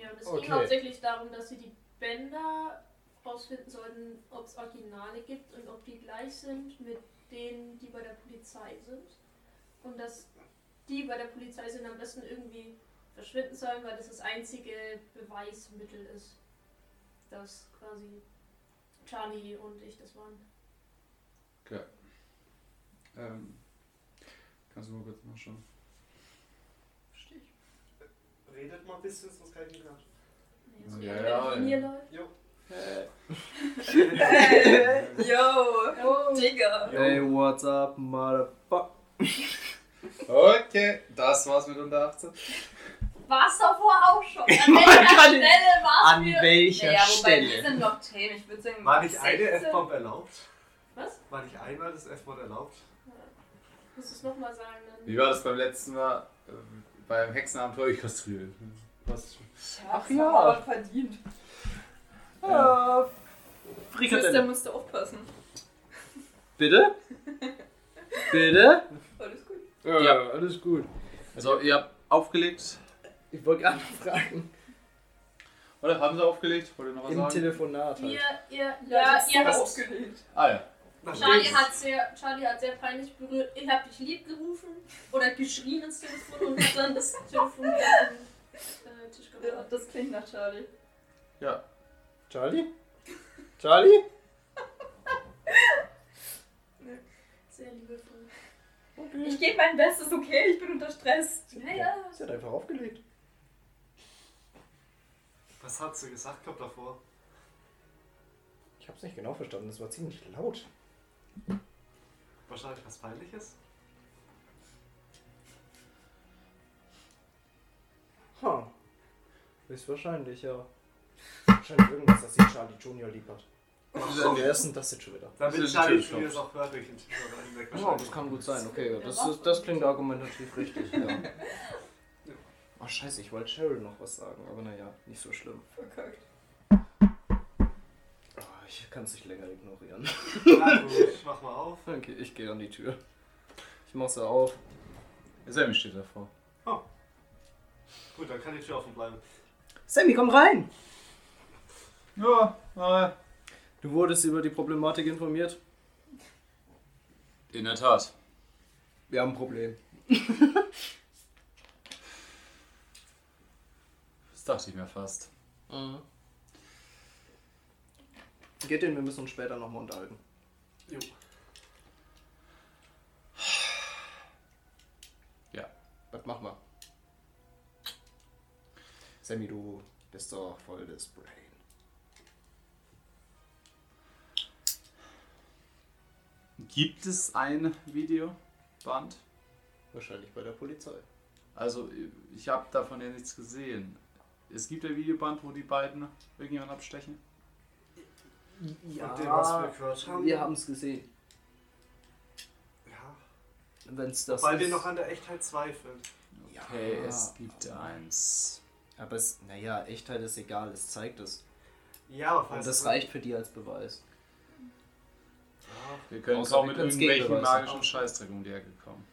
Ja, es
Okay.
ging hauptsächlich darum, dass sie die Bänder rausfinden sollten, ob es Originale gibt und ob die gleich sind mit denen, die bei der Polizei sind. Und dass die bei der Polizei sind am besten irgendwie verschwinden sollen, weil das das einzige Beweismittel ist, dass quasi Charlie und ich das waren.
ähm, kannst du mal kurz nachschauen?
Redet mal ein bisschen, sonst kann ich nicht nachschauen.
Nee,
Ja,
ja,
ja,
ja, Linie läuft.
Jo.
Yo,
Oh.
Digga.
Hey, what's up, motherfucker?
Okay, das war's mit unter 18.
War es davor auch schon? An welcher Stelle war
An
es für...
welcher
Naja, wobei wir
Stelle?
sind noch Themen. Ich würde sagen,
War nicht eine
16?
F-Bomb erlaubt?
Was?
War nicht einmal das F-Wort erlaubt?
Muss es nochmal sagen dann.
Wie war das beim letzten Mal äh, beim Hexenabenteuer? Ich kastriert. Was?
Ach ja.
ja. Aber verdient.
Ah,
Christa
Frikadelle.
musste aufpassen.
Bitte? Bitte?
Alles gut.
Ja, alles gut.
So, ihr habt aufgelegt.
Ich wollte gerade noch fragen.
Oder haben sie aufgelegt? Wollt ihr noch was
Im
sagen?
Telefonat halt.
Ihr, ihr,
Ja,
ja, ihr habt...
aufgelegt.
Ah ja.
Charlie hat, sehr, Charlie hat sehr peinlich berührt. Ich hab dich lieb gerufen oder geschrien ins Telefon und hat dann das Telefon auf den äh, Tisch
Ja,
gebracht.
das klingt nach Charlie.
Ja.
Charlie? Charlie?
Sehr liebevoll.
Okay.
Ich gebe mein Bestes, okay? Ich bin unter Stress.
Ja, ja.
Sie hat einfach aufgelegt.
Was hat sie gesagt gehabt davor?
Ich hab's nicht genau verstanden, das war ziemlich laut.
Wahrscheinlich was Peinliches?
Ha. Ist wahrscheinlich, ja. Wahrscheinlich irgendwas, dass sie Charlie Junior lieb hat. Wer ist denn das jetzt schon wieder?
Damit
Das ist
Charlie Junior
Knopf.
auch hinweg.
Oh, das kann gut sein, okay. ja, Das, ist, das klingt argumentativ richtig, ja. Oh scheiße, ich wollte Cheryl noch was sagen, aber naja, nicht so schlimm.
Verkackt.
Oh, ich kann es nicht länger ignorieren.
Na gut, mach mal auf.
Okay, ich gehe an die Tür. Ich mach sie auf.
Sammy steht davor.
Gut, dann kann die Tür offen bleiben.
Sammy, komm rein!
Ja, äh,
Du wurdest über die Problematik informiert.
in der Tat.
Wir haben ein Problem.
dachte ich mir fast.
Geht den, wir müssen uns später nochmal unterhalten.
Jo.
Ja.
Was machen wir? Sammy, du bist doch voll das Brain.
Gibt es ein Videoband?
Wahrscheinlich bei der Polizei.
Also, ich habe davon ja nichts gesehen. Es gibt ein Videoband, wo die beiden irgendjemand abstechen.
Ja,
Von dem, was wir gehört haben.
wir haben es gesehen.
Ja.
Wenn es das
Weil
ist.
wir noch an der Echtheit zweifeln.
Okay,
Ja.
es gibt eins.
Aber es, naja, Echtheit ist egal, es zeigt es.
Ja, aber
Und das
es-
reicht für die als Beweis.
Ja.
Wir können kaum
wir
mit irgendwelchen magischen Scheißdreck um die Ecke kommen.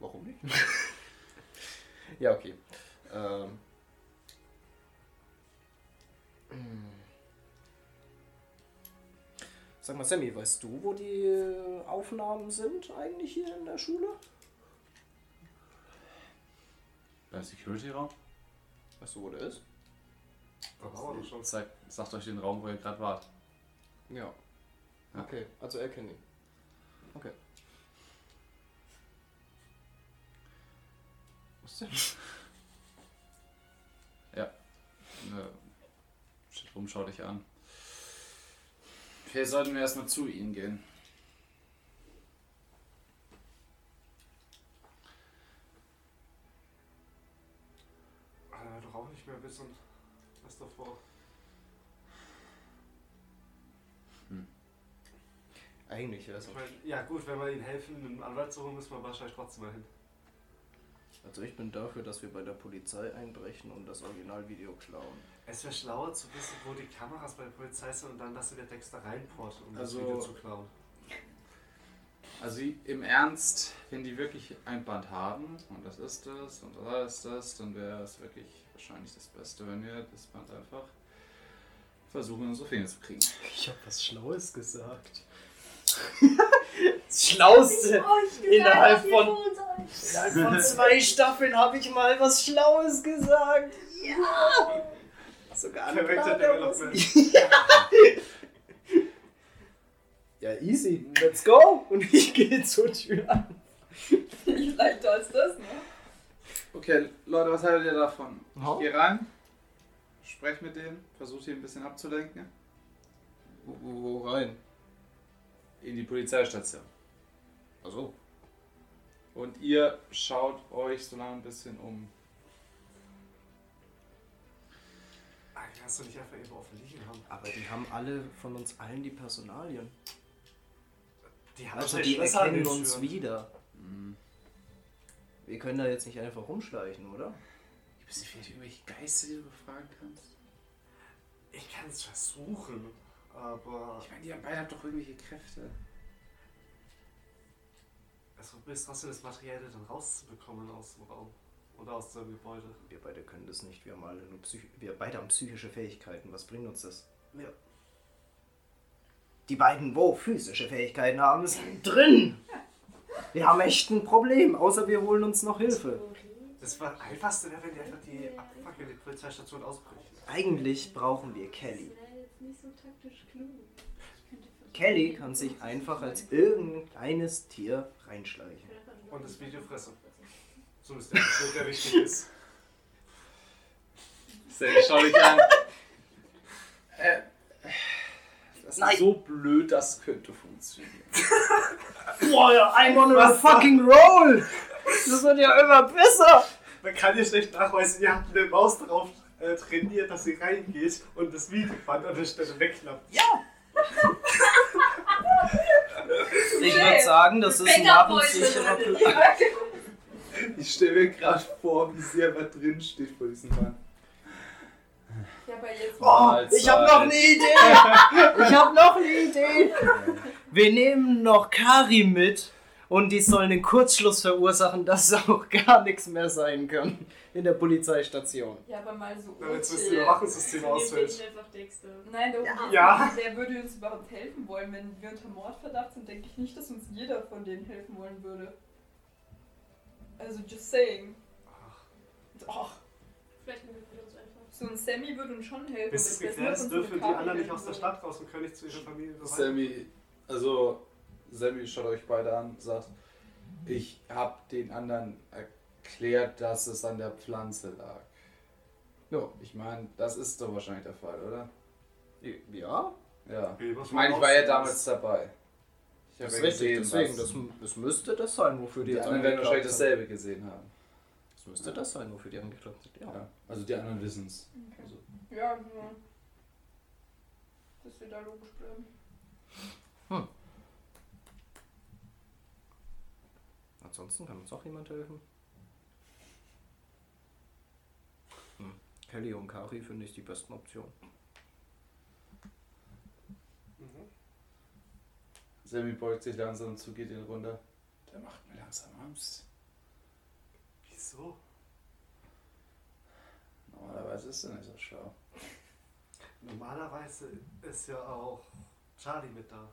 Warum nicht? ja, okay. Ähm. Hm. Sag mal, Sammy, weißt du, wo die äh, Aufnahmen sind eigentlich hier in der Schule?
Beim Security-Raum?
Weißt du, wo der ist?
Da waren wir doch schon.
Zeig, sagt euch den Raum, wo ihr gerade wart.
Ja.
Ja.
Okay, also er kennt ihn. Okay. Was denn?
Ne, steht rum, schau dich an. Vielleicht sollten wir erstmal zu ihnen gehen.
Doch auch nicht mehr bis auflösen. Was davor?
Eigentlich, also.
Ich meine, ja gut, wenn wir ihnen helfen, einen Anwalt zu holen, müssen wir wahrscheinlich trotzdem mal hin.
Also ich bin dafür, dass wir bei der Polizei einbrechen und das Originalvideo klauen.
Es wäre schlauer zu wissen, wo die Kameras bei der Polizei sind und dann lassen wir Dexter reinporten, um
Also-
das Video zu klauen.
Also im Ernst, wenn die wirklich ein Band haben, und das ist das, und das ist das, dann wäre es wirklich wahrscheinlich das Beste, wenn wir das Band einfach versuchen, in unsere Finger zu kriegen.
Ich habe was Schlaues gesagt. das Schlauste! Innerhalb von- Innerhalb von zwei Staffeln habe ich mal was Schlaues gesagt. Ja! Sogar ein
Character
Plan, der muss-
Development.
Ja, easy. Let's go! Und ich gehe zur Tür an.
Nicht leichter als das, ne?
Okay, Leute, was haltet ihr davon?
Ja.
Ich gehe rein, spreche mit denen, versuche ihn ein bisschen abzulenken.
Wo, wo, wo rein?
In die Polizeistation.
Achso.
Und ihr schaut euch so lange ein bisschen um.
Kannst du nicht einfach irgendwo offen liegen haben?
Aber die haben alle von uns allen die Personalien.
Die haben
Also die erkennen uns wieder. Wir können da jetzt nicht einfach rumschleichen, oder?
Gibt es nicht vielleicht irgendwelche Geister, die du befragen kannst?
Ich kann es versuchen, aber
Ich meine, die haben beide haben doch irgendwelche Kräfte.
es ist trotzdem das Materielle dann rauszubekommen aus dem Raum oder aus dem Gebäude.
Wir beide können das nicht. Wir, haben alle nur Psych wir beide haben psychische Fähigkeiten. Was bringt uns das?
Ja.
Die beiden, wo physische Fähigkeiten haben, sind drin. Wir haben echt ein Problem, außer wir holen uns noch Hilfe.
Das war einfachste wäre, wenn die einfach die abfackeln, die Polizeistation ausbrechen.
Eigentlich brauchen wir Kelly. Kelly kann sich einfach als irgendeines Tier reinschleichen.
Und das Video fressen. So ist der Schritt, der wichtig ist.
Sally, schau dich an. äh, das ist
Nein.
so blöd, das könnte funktionieren.
Boah, ja, I'm on a fucking roll! Das wird ja immer besser!
Man kann ja schlecht nachweisen, ihr habt eine Maus drauf äh, trainiert, dass sie reingeht und das Videoband an der Stelle wegklappt.
Ich würde sagen, das ist ein narrensicherer Plan.
Ich stelle mir gerade vor, wie sie einfach drin steht vor diesem Mann.
Ja, aber jetzt
Oh, ich habe noch eine Idee! Ich habe noch eine Idee! Wir nehmen noch Kari mit und die sollen den Kurzschluss verursachen, dass auch gar nichts mehr sein kann in der Polizeistation.
Ja, aber mal so.
Wenn jetzt das
okay.
Überwachungssystem
Nehmt
ausfällt.
Nein, darum
Ja.
Ja.
Wer würde uns überhaupt helfen wollen? Wenn wir unter Mordverdacht sind, denke ich nicht, dass uns jeder von denen helfen wollen würde. Also, just saying. Ach,
Vielleicht nehmen wir uns einfach.
so ein Sammy würde uns schon helfen.
Bis es geklärt
nicht,
ist, dürfen die anderen nicht aus der. Stadt raus und können nicht zu ihrer Familie rein.
Sammy, also Sammy schaut euch beide an, sagt, ich habe den anderen erklärt, dass es an der Pflanze lag.
Ja.
Ich meine, das ist doch wahrscheinlich der Fall, oder?
Ja?
Ja.
Okay,
Ich meine, ich war ja damals dabei. Ich
Das
habe
ist
ja
richtig,
gesehen,
deswegen, das, das müsste das sein, wofür die,
die
jetzt
anderen werden wahrscheinlich dasselbe gesehen haben.
Das müsste das sein, wofür die angeklagt sind, ja.
Ja. Also die anderen wissen es.
Okay.
Also,
Ja, ja. Dass wir da logisch bleiben.
Ansonsten kann uns auch jemand helfen. Hm. Kelly und Kari finde ich die besten Optionen.
Mhm.
Sammy beugt sich langsam zu, geht ihn runter. Der macht mir langsam Angst.
Wieso?
Normalerweise ist er nicht so schlau.
Normalerweise ist ja auch Charlie mit da.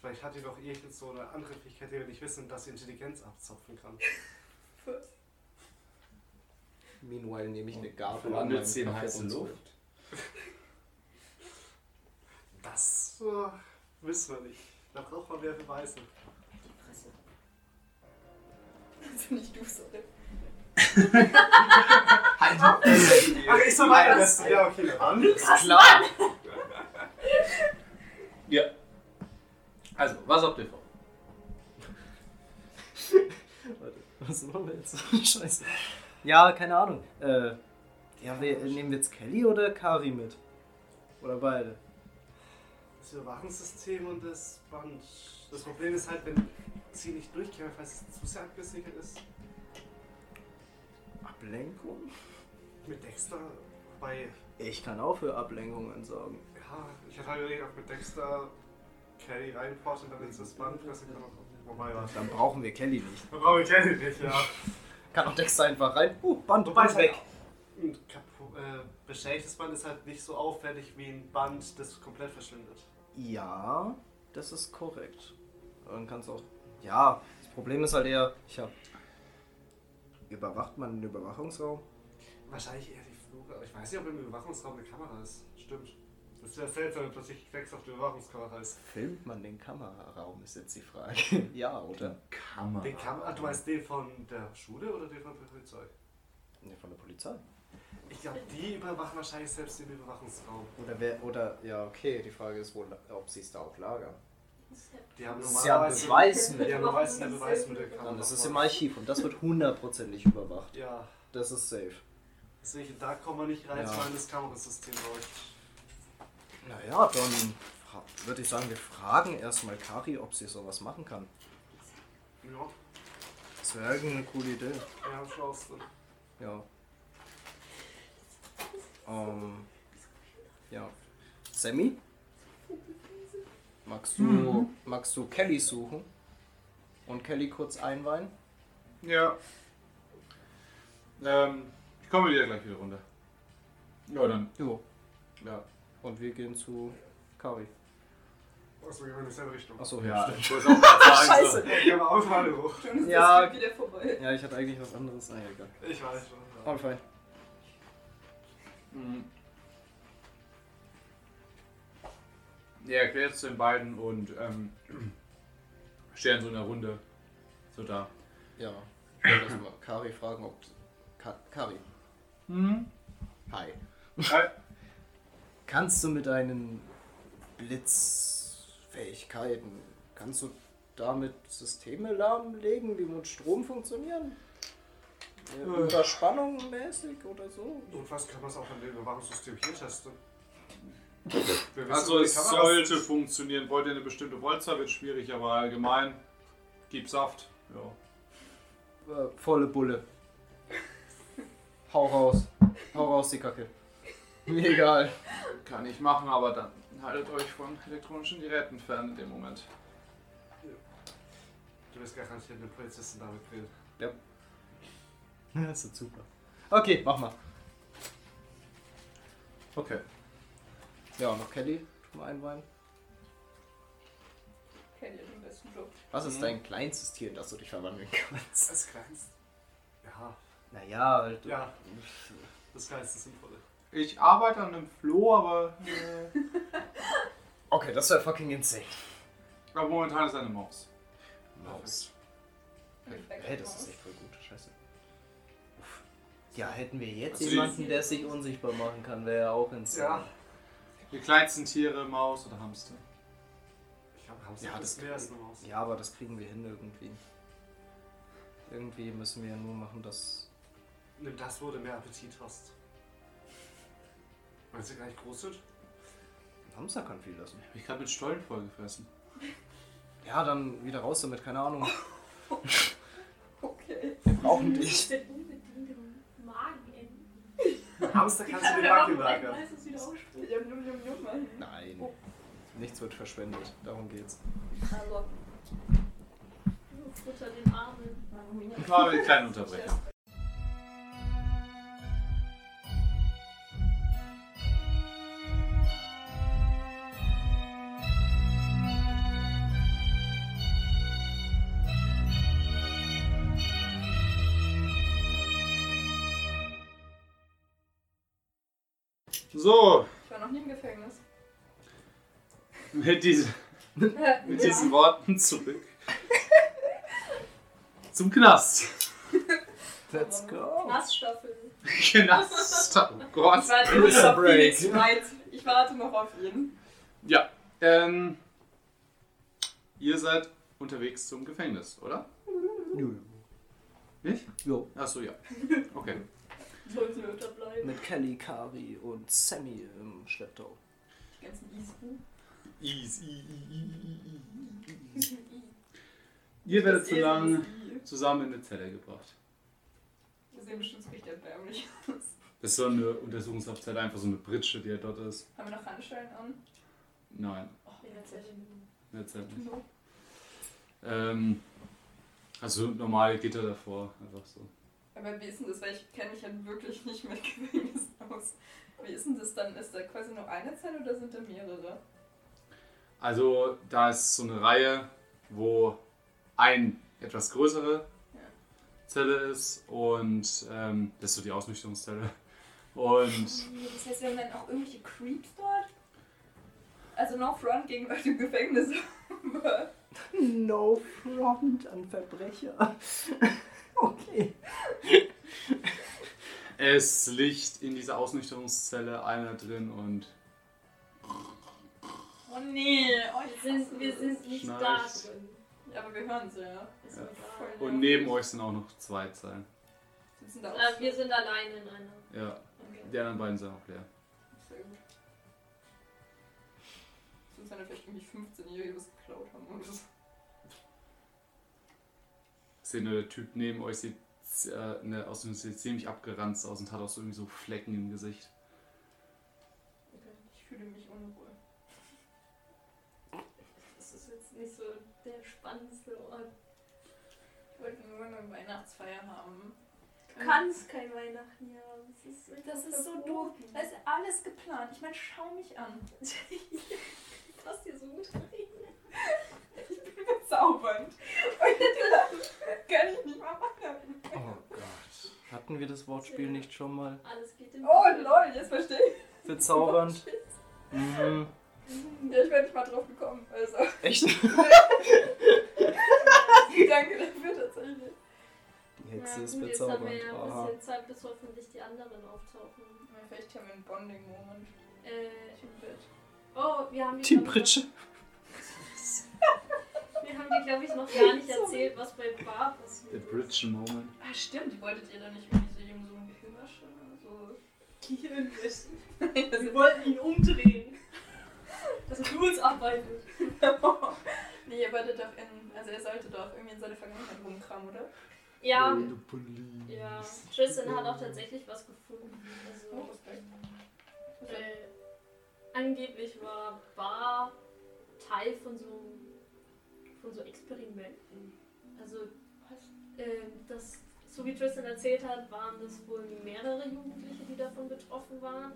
Vielleicht hat die doch irgend so eine andere Fähigkeit, die wir nicht wissen, dass sie Intelligenz abzapfen kann.
Meanwhile nehme ich eine Gabel an
sie in
meinen Kaffee
heiße
und.
Luft.
Das äh, wissen wir nicht. Da braucht man mehr Beweise.
Also nicht du, sorry.
Ach, ich soll weiter testen. Ja, okay. Dann.
Klar!
Ja. Also, was habt ihr vor?
Warte, was machen wir jetzt? Scheiße. Ja, keine Ahnung. Äh, Ja, wir, nehmen wir jetzt Kelly oder Kari mit? Oder beide?
Das Überwachungssystem und das Band. Das Problem ist halt, wenn sie nicht durchkämpft, weil es zu sehr abgesichert ist.
Ablenkung?
Mit Dexter, wobei,
Ich kann auch für Ablenkungen sorgen.
ja, ich hatte halt überlegt, ob mit Dexter Kelly reinport und dann ins das Band fressen kann. Wobei, was?
Dann brauchen wir Kelly nicht.
Da brauche ich Kelly nicht, ja.
Kann auch Dexter einfach rein. Uh, Band,
Wobei
Band weg.
halt ein äh, beschädigtes Band ist halt nicht so auffällig wie ein Band, das komplett verschwindet.
Ja, das ist korrekt. Dann kannst auch. Ja, das Problem ist halt eher, ich hab. Überwacht man den Überwachungsraum?
Wahrscheinlich eher die Flug, aber ich weiß nicht, ob im Überwachungsraum eine Kamera ist. Stimmt. Das wäre seltsam, wenn plötzlich Dexter auf der Überwachungskamera ist.
Filmt man den Kameraraum, ist jetzt die Frage. ja, oder?
Kamera.
Den Kam ah, du meinst den von der Schule oder den von der Polizei?
Ne, von der Polizei.
Ich glaube, die überwachen wahrscheinlich selbst den Überwachungsraum.
Oder wer, oder, ja, okay, die Frage ist wohl, ob sie es da auch lagern.
Die haben
Das ist ja
normalerweise.
Beweismittel.
Die haben normalerweise eine Beweismittel.
Dann ist es im Archiv und das wird hundertprozentig überwacht.
Ja,
Das ist safe.
deswegen, da kommen wir nicht rein,
Ja.
weil das Kamerasystem läuft.
Naja, dann würde ich sagen, wir fragen erstmal Kari, ob sie sowas machen kann.
Ja,
Das wäre eine coole Idee.
ja, schlausten.
Ja. Ähm, ja. Sammy? Magst du, magst du Kelly suchen? Und Kelly kurz einweihen?
Ja. Ähm, ich komme wieder gleich wieder runter. Ja, dann.
Jo.
Ja.
Und wir gehen zu Kari.
Achso, wir gehen in dieselbe Richtung.
Achso,
Ja,
ja.
ich wollte auch sagen.
Scheiße.
So.
Ich habe auch alle hoch.
Schon ist
Ja.
das wieder vorbei.
Ja, ich hatte eigentlich was anderes. Ah, ja, egal.
Ich weiß schon.
All fein.
Mhm. Ja, erklärt es den beiden und ähm, stehen so in der Runde. So da.
Ja. Ich wollte erstmal Kari fragen, ob. Ka Kari.
Mhm.
Hi.
Hi.
Kannst du mit deinen Blitzfähigkeiten, kannst du damit Systeme lahmlegen, die mit Strom funktionieren? Ja. Überspannung mäßig oder so?
Und was kann man es auch an dem Überwachungssystem hier testen? Wissen,
Also es sollte funktionieren. Wollt ihr eine bestimmte Voltzahl, wird schwierig, aber allgemein. Gib Saft. Ja.
Äh, volle Bulle. Hau raus. Hau raus, die Kacke. Mir egal.
Kann ich machen, aber dann haltet euch von elektronischen Geräten fern in dem Moment.
Du wirst garantiert einen Polizisten damit grillen.
Das ist super. Okay, mach mal.
Okay.
Ja, noch Kelly. Tu mal einweihen.
Kennt ihr den besten Job.
Was ist
Mhm.
dein kleinstes Tier, in das du dich verwandeln kannst?
Das kleinste. Ja,
Naja, halt.
ja. Das kleinste Sinnvolle.
Ich arbeite an einem Floh, aber, äh,
Okay, das wäre fucking insane.
aber momentan ist eine Maus.
Maus. Hey, das ist echt voll gut. Scheiße. Ja, hätten wir jetzt
Also
jemanden, der sich unsichtbar machen kann, wäre ja auch insane.
Ja.
Die kleinsten Tiere, Maus oder Hamster.
Ich glaube, Hamster
Ja,
ja,
das
ist mehr als eine Maus.
Ja, aber das kriegen wir hin irgendwie. Irgendwie müssen wir nur machen, dass.
Nimm das, wo du mehr Appetit hast. Weil sie gar nicht groß sind?
Ein Hamster kann viel lassen.
Hab ich gerade mit Stollen vollgefressen.
Ja, dann wieder raus damit, keine Ahnung.
Okay.
Wir brauchen dich.
ist denn unbedingt im Magen enden.
Hamster kannst du den Backen lagern.
Weiß es wieder ausspucken.
Jum, jum, jum, jum, Mann.
Nein. Nichts wird verschwendet. Darum geht's.
Also,
Futter den Armen.
Ich mache eine kleine Unterbrechung. So,
ich war noch nie im Gefängnis.
mit, diese, mit diesen Worten zurück zum Knast.
Let's go.
Nassstaffel.
Knast. Oh Gott.
Ich warte noch auf
Break.
Wright. Ich warte noch auf ihn.
Ja, ähm, ihr seid unterwegs zum Gefängnis, oder?
Jo.
Nicht?
Jo.
Achso, ja. Okay.
Sollen sie öfter bleiben.
Mit Kelly, Kari und Sammy im Schlepptau.
Die ganzen Isbu.
Easy. Ihr werdet zu lang zusammen in eine Zelle gebracht.
Wir sehen bestimmt so richtig erbärmlich aus.
Das ist so eine Untersuchungszelle, einfach so eine Britsche, die ja dort ist.
Haben wir noch Handschellen an?
Nein,
Oh,
In der Zelle.
in der Zelle nicht.
No.
Ähm, also normale Gitter davor, einfach so.
Aber wie ist denn das? Weil ich kenne mich halt wirklich nicht mit Gefängnissen aus. Wie ist denn das dann? Ist da quasi nur eine Zelle oder sind da mehrere?
Also da ist so eine Reihe, wo ein etwas größere
Ja.
Zelle ist und ähm, das ist so die Ausnüchterungszelle. Und
Das heißt, wir haben dann auch irgendwelche Creeps dort? Also no front gegenüber dem Gefängnis. aber
No front an Verbrecher. okay.
Es liegt in dieser Ausnüchterungszelle einer drin und
oh nee. Oh,
Wir sind, wir sind nicht da
Schnarcht.
drin.
Ja, aber wir hören sie, ja.
Ja. und neben euch sind auch noch zwei Zellen.
Sitzen da auch
Äh, wir sind alleine in einer.
Ja,
Okay,
die anderen beiden sind auch leer.
sehr gut. Sonst sind da vielleicht irgendwie 15-Jährige was geklaut haben oder so.
Seht nur, der Typ neben euch sieht äh, in der Ausnüchterungszelle ziemlich abgeranzt aus und hat auch so irgendwie so Flecken im Gesicht.
Ich fühle mich unwohl.
Das ist jetzt nicht so der spannendste Ort.
Ich wollte nur eine Weihnachtsfeier haben.
Du kannst kein Weihnachten hier haben. Das ist,
Das ist so doof. Da ist alles geplant. Ich meine, schau mich an.
Passt dir so gut rein.
Bezaubernd. Und dann kann ich nicht mal Weihnachten.
Oh Gott. Hatten wir das Wortspiel nicht schon mal?
Alles geht im
Oh lol, jetzt verstehe ich.
Bezaubernd. Mhm.
Ja, ich wäre nicht mal drauf gekommen. Also,
Echt?
danke dafür tatsächlich.
Die Hexe
Ja,
ist
gut, jetzt haben wir
bezaubernd.
ja ein bisschen Zeit, bis hoffentlich die anderen auftauchen.
Ja, Vielleicht haben wir einen Bonding-Moment.
Äh,
Team Bit.
oh, wir haben die,
Team
noch- Wir haben dir, glaube ich, noch gar nicht erzählt, was bei Bar passiert.
Der Bridgen Moment.
Ah, stimmt. Wolltet ihr da nicht irgendwie so ihm so ein Gehirn waschen? So.
Gehirnwäsche.
Also,
Wir wollten ihn umdrehen. Dass er für uns arbeitet.
nee, ihr wolltet doch in. Also, er sollte doch irgendwie in seine Vergangenheit rumkramen, oder?
Ja,
Oh,
ja. Tristan hat auch tatsächlich was gefunden.
Oh,
Also,
Respekt.
äh, angeblich war Bar Teil von so, von so Experimenten. Also, äh, das, so wie Tristan erzählt hat, waren das wohl mehrere Jugendliche, die davon betroffen waren.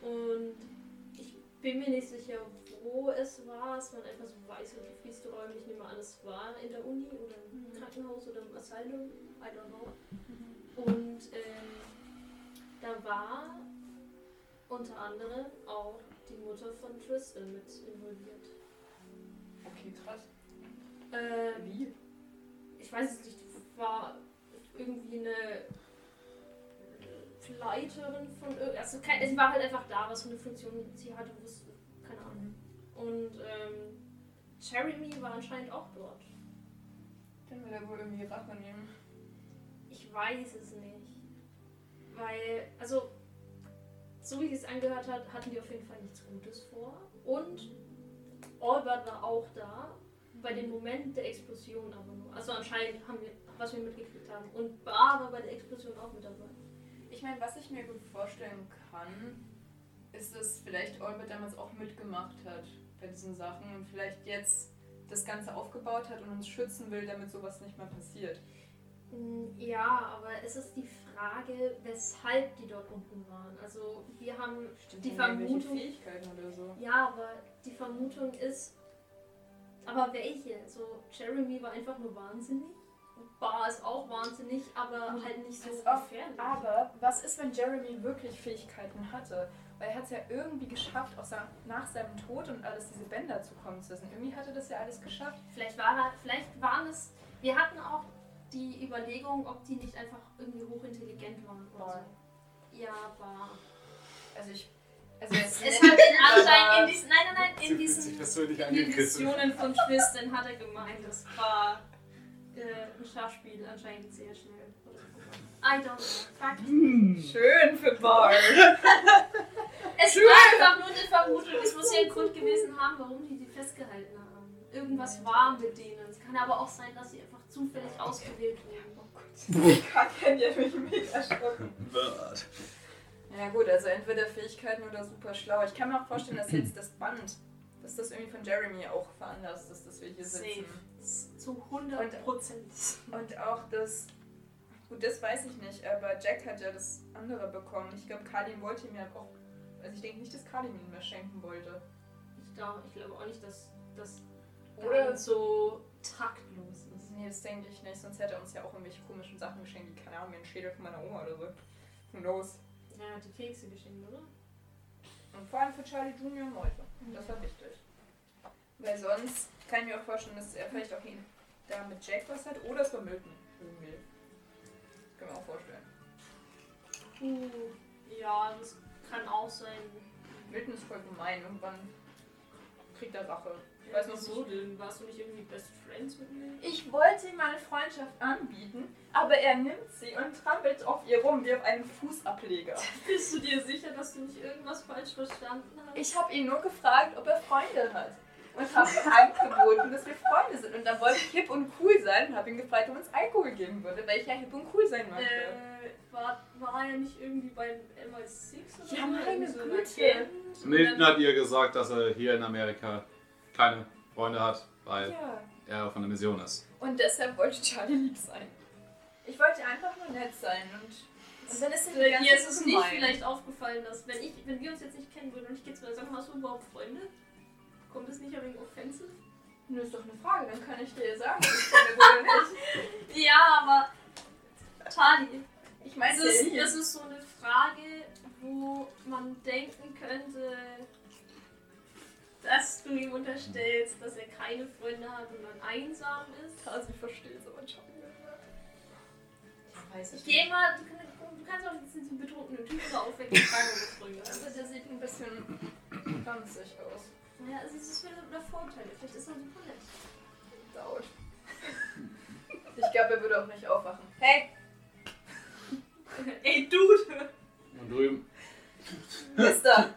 Und ich bin mir nicht sicher, wo es war. Es waren einfach so weiße, geflieste Räume. Ich nehme an, es war in der Uni oder im Krankenhaus oder im Asylum. I don't know. Und ähm, da war unter anderem auch die Mutter von Tristan mit involviert.
Okay, krass.
Ähm,
Wie?
ich weiß es nicht, war irgendwie eine Leiterin von also kein, sie war halt einfach da, was für eine Funktion sie hatte, wusste, keine Ahnung. Und ähm, Jeremy war anscheinend auch dort.
Dann will er wohl irgendwie Rache nehmen.
Ich weiß es nicht. Weil, also, so wie es angehört hat, hatten die auf jeden Fall nichts Gutes vor. Und Albert war auch da, bei dem Moment der Explosion aber nur. Also anscheinend haben wir, was wir mitgekriegt haben. Und Bar war bei der Explosion auch mit dabei.
Ich meine, was ich mir gut vorstellen kann, ist, dass vielleicht Olbert damals auch mitgemacht hat bei diesen Sachen und vielleicht jetzt das Ganze aufgebaut hat und uns schützen will, damit sowas nicht mehr passiert.
Mm, Ja, aber es ist die Frage, weshalb die dort unten waren. Also wir haben
Stimmt,
Die Vermutung-
Fähigkeiten oder so.
Ja, aber die Vermutung ist. Aber welche? So, Jeremy war einfach nur wahnsinnig. Bar ist auch wahnsinnig, aber halt nicht so gefährlich.
Aber was ist, wenn Jeremy wirklich Fähigkeiten hatte? Weil er hat es ja irgendwie geschafft, auch nach seinem Tod und alles diese Bänder zukommen zu lassen. Irgendwie hat er das ja alles geschafft.
Vielleicht war er, vielleicht waren es. Wir hatten auch die Überlegung, ob die nicht einfach irgendwie hochintelligent waren oder so. Ja, Bar.
Also ich. Also jetzt
Es hat den Anschein in diesen. Nein, nein, nein, in diesen. Visionen von Tristan hat er gemeint, das war äh, ein Schachspiel anscheinend sehr schnell. I don't know.
Hm.
nicht.
Schön für Bart.
Es war einfach nur eine Vermutung. Es muss ja ein Grund gewesen haben, warum die die festgehalten haben. Irgendwas war mit denen. Es kann aber auch sein, dass sie einfach zufällig ausgewählt wurden.
Oh Gott. Kacken, die hat mich mega erschrocken. Ja gut, also entweder Fähigkeiten oder super schlau. Ich kann mir auch vorstellen, dass jetzt das Band, dass das irgendwie von Jeremy auch veranlasst ist, dass wir hier sitzen.
Safe. Zu 100 Prozent.
Und auch das, gut, das weiß ich nicht, aber Jack hat ja das andere bekommen. Ich glaube, Kalim wollte ihm ja auch, also ich denke nicht, dass Kalim ihn mehr schenken wollte.
Ich glaube, ich glaube auch nicht, dass das
Oder-
so taktlos ist.
Nee, das denke ich nicht, sonst hätte er uns ja auch irgendwelche komischen Sachen geschenkt, wie, keine Ahnung, wie ein Schädel von meiner Oma oder so. Who knows?
Ja, die Kekse geschenkt, oder?
Und vor allem für Charlie Junior und Leute. Das war wichtig. Weil sonst kann ich mir auch vorstellen, dass er vielleicht auch ihn da mit Jack was hat oder es war Milton irgendwie. Kann man auch vorstellen.
Uh, ja, das kann auch sein.
Milton ist voll gemein. Irgendwann kriegt er Rache. Ich weiß noch
so denn? Warst du nicht irgendwie Best Friends mit mir?
Ich wollte ihm meine Freundschaft anbieten, aber er nimmt sie und trampelt auf ihr rum wie auf einen Fußableger.
Bist du dir sicher, dass du nicht irgendwas falsch verstanden hast?
Ich habe ihn nur gefragt, ob er Freunde hat. Und habe ihm angeboten, dass wir Freunde sind. Und dann wollte ich hip und cool sein und habe ihn gefragt, ob er uns Alkohol geben würde, weil ich ja hip und cool sein möchte.
Äh, war, war er nicht irgendwie beim MI6 oder
Ja,
so?
meine
so
Güte.
Milton hat ihr gesagt, dass er hier in Amerika keine Freunde hat, weil
Ja.
er auf einer Mission ist.
Und deshalb wollte Charlie lieb sein. Ich wollte einfach nur nett sein und, und dann ist ganze
Dir ist
Zeit
es
so
nicht vielleicht aufgefallen, dass wenn, ich, wenn wir uns jetzt nicht kennen würden und ich gehe zu dir und sage, hast du überhaupt Freunde? Kommt das nicht ein wenig offensive?
Nur ist doch eine Frage, dann kann ich dir ja sagen, ob ich will oder nicht.
Ja, aber Charlie,
Ich meine,
das ist, das ist so eine Frage, wo man denken könnte, dass du ihm unterstellst, dass er keine Freunde hat und dann einsam ist.
Also ich verstehe es aber Charlie. Ich weiß
Ich
es
gehe mal, du, du kannst auch jetzt diesen betrunkenen Typ oder aufwecken fragen, ob er Freunde hat.
Also der sieht ein bisschen ranzig aus.
Naja, also es ist wieder der Vorteil. Vielleicht ist er super nett.
Dauert. Ich glaube, er würde auch nicht aufwachen. Hey,
Ey, Dude!
Und drüben.
Mister!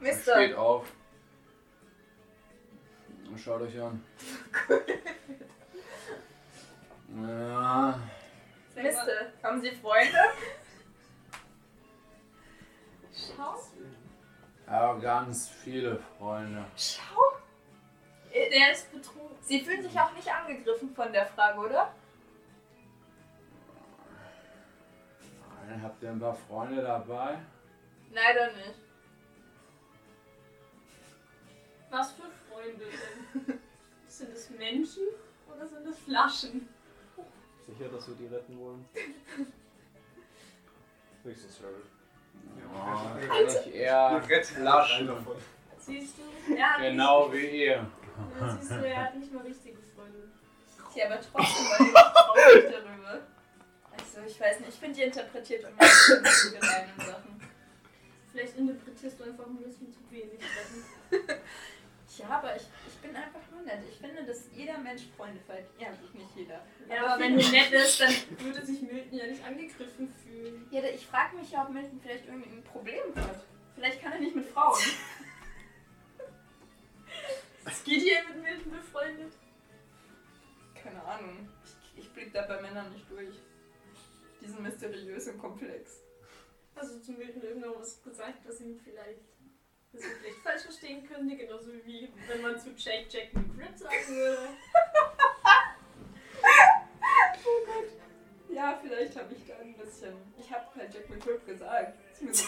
Mister!
Steht auf. Schaut euch an. Ja,
Mister, haben Sie Freunde?
Schau.
ja, ganz viele Freunde.
Schau!
Der ist betrunken.
Sie fühlen sich auch nicht angegriffen von der Frage, oder?
Habt ihr ein paar Freunde dabei?
Leider nicht.
Was für Freunde denn? Sind es Menschen oder sind es Flaschen?
Sicher, dass wir die retten wollen? Höchstens Harold.
Ja, eigentlich eher Flaschen.
Siehst du? Er hat
Genau wie ihr.
Nicht, ja, siehst du, er hat nicht mal richtige Freunde.
Ja, aber trotzdem war ich traurig darüber. Also, ich weiß nicht, ich finde, ihr interpretiert immer so die gemeinen Sachen.
Vielleicht interpretierst du einfach ein bisschen zu wenig.
Ja, aber ich, ich bin einfach nur nett. Ich finde, dass jeder Mensch Freunde verdient. Ja, gut, nicht jeder.
Ja, aber wenn du nett bist, dann würde sich Milton ja nicht angegriffen fühlen.
Ja, ich frage mich ja, ob Milton vielleicht irgendwie ein Problem hat. Vielleicht kann er nicht mit Frauen.
Ist Gideon mit Milton befreundet?
Keine Ahnung. Ich, ich blick da bei Männern nicht durch. Die sind mysteriös und komplex.
Hast du zu Milton irgendwann was gesagt, was ihm vielleicht, was er vielleicht falsch verstehen könnte? Genauso wie wenn man zu Jake Jack McGrip sagen würde.
Oh Gott. Ja, vielleicht habe ich da ein bisschen. Ich habe halt Jack McGrip gesagt. Ist mir so.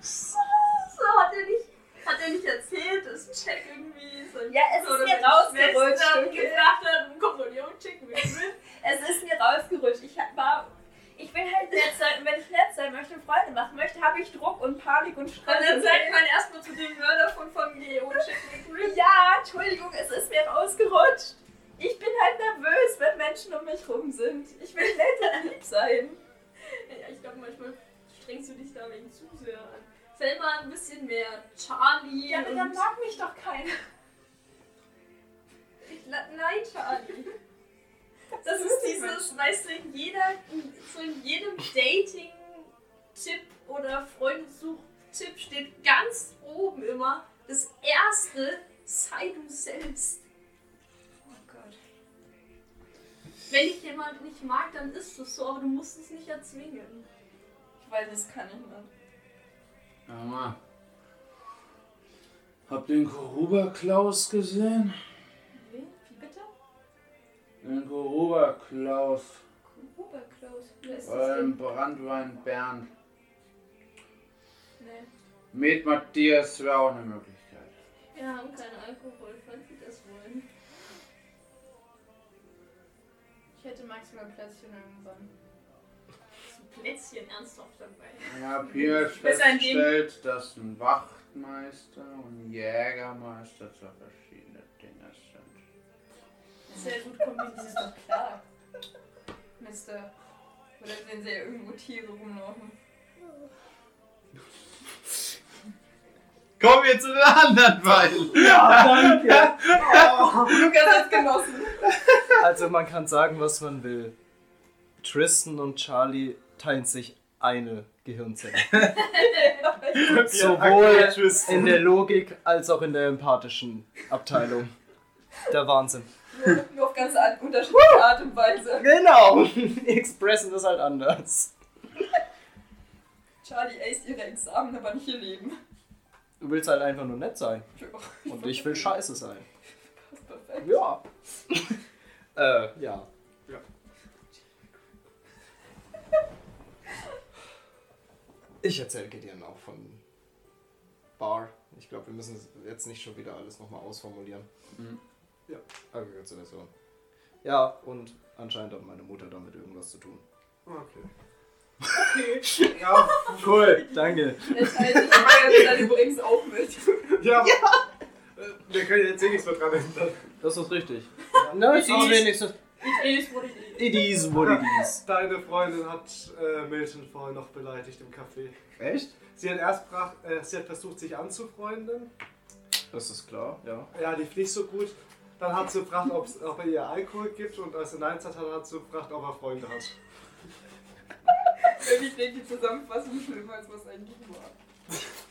So hat er nicht, hat er nicht erzählt, dass Jack irgendwie so
Ja, es
so
ist mir rausgerutscht,
gefragt hat, und Jack McGrip.
Es ist mir rausgerutscht. Ich war. Ich will halt nett sein wenn ich nett sein möchte und Freunde machen möchte, habe ich Druck und Panik und Stress.
Und dann sagt man erstmal zu dem Mörder von Familie und Jack McGrip.
Ja, Entschuldigung, es ist mir rausgerutscht. Ich bin halt nervös, wenn Menschen um mich rum sind. Ich will nett und lieb sein.
Ja, ich glaube, manchmal strengst du dich da wegen zu sehr an. Sei mal ein bisschen mehr Charlie.
Ja, aber dann mag mich doch keiner.
La- Nein, Charlie. Das ist dieses, weißt du, in jeder, so in jedem Dating-Tipp oder Freundesuch-Tipp steht ganz oben immer das erste, sei du selbst.
Oh Gott.
Wenn dich jemand nicht mag, dann ist es so, aber du musst es nicht erzwingen.
Ich weiß, das kann ich nicht.
Ja, mal. Habt ihr den Koruba Klaus gesehen?
Wie? Wie bitte?
Den Koruba Klaus.
Oberklaus, wer ist das denn?
Brandwein Bernd.
Nee.
Med Matthias wäre auch eine Möglichkeit.
Wir haben keinen Alkohol, falls Sie das wollen.
Ich hätte maximal Plätzchen irgendwann.
Plätzchen ernsthaft dabei.
Ich habe hier
in
festgestellt, dass ein Wachtmeister und ein Jägermeister zwei verschiedene Dinge sind.
Sehr gut kombiniert, das ist doch klar. Mister. Oder sehen sie ja irgendwo Tiere rumlaufen?
Kommen wir zu den anderen beiden.
Lukas hat genossen.
Also man kann sagen, was man will. Tristan und Charlie teilen sich eine Gehirnzelle. Sowohl in der Logik als auch in der empathischen Abteilung. Der Wahnsinn.
Nur, nur auf ganz an- unterschiedliche Art und Weise.
Genau! Expressen das halt anders.
Charlie aced ihre Examen, aber nicht ihr Leben.
Du willst halt einfach nur nett sein. Und ich will scheiße sein.
passt perfekt.
Ja. äh, ja.
Ja.
Ich erzähle Gideon auch von Bar. Ich glaube, wir müssen jetzt nicht schon wieder alles nochmal ausformulieren.
Mhm.
Ja, Aggregation. Ja, und anscheinend hat meine Mutter damit irgendwas zu tun.
Okay. Ja,
Cool, danke.
Der teilt sich die dann übrigens auch mit.
ja. Äh, Wir können jetzt eh nichts mehr dran ändern.
Das ist richtig. Na, es ist wenigstens.
It is what it is.
It is what it is.
Deine Freundin hat äh, Milton vorhin noch beleidigt im Café.
Echt?
Sie hat erst brach, äh, sie hat versucht, sich anzufreunden.
Das ist klar, ja.
Ja, lief nicht so gut. Dann hat sie gefragt, ob er ihr Alkohol gibt und als er Nein sagt, hat, hat sie gefragt, ob er Freunde hat.
Irgendwie klingt die Zusammenfassung schlimmer, als was eigentlich war.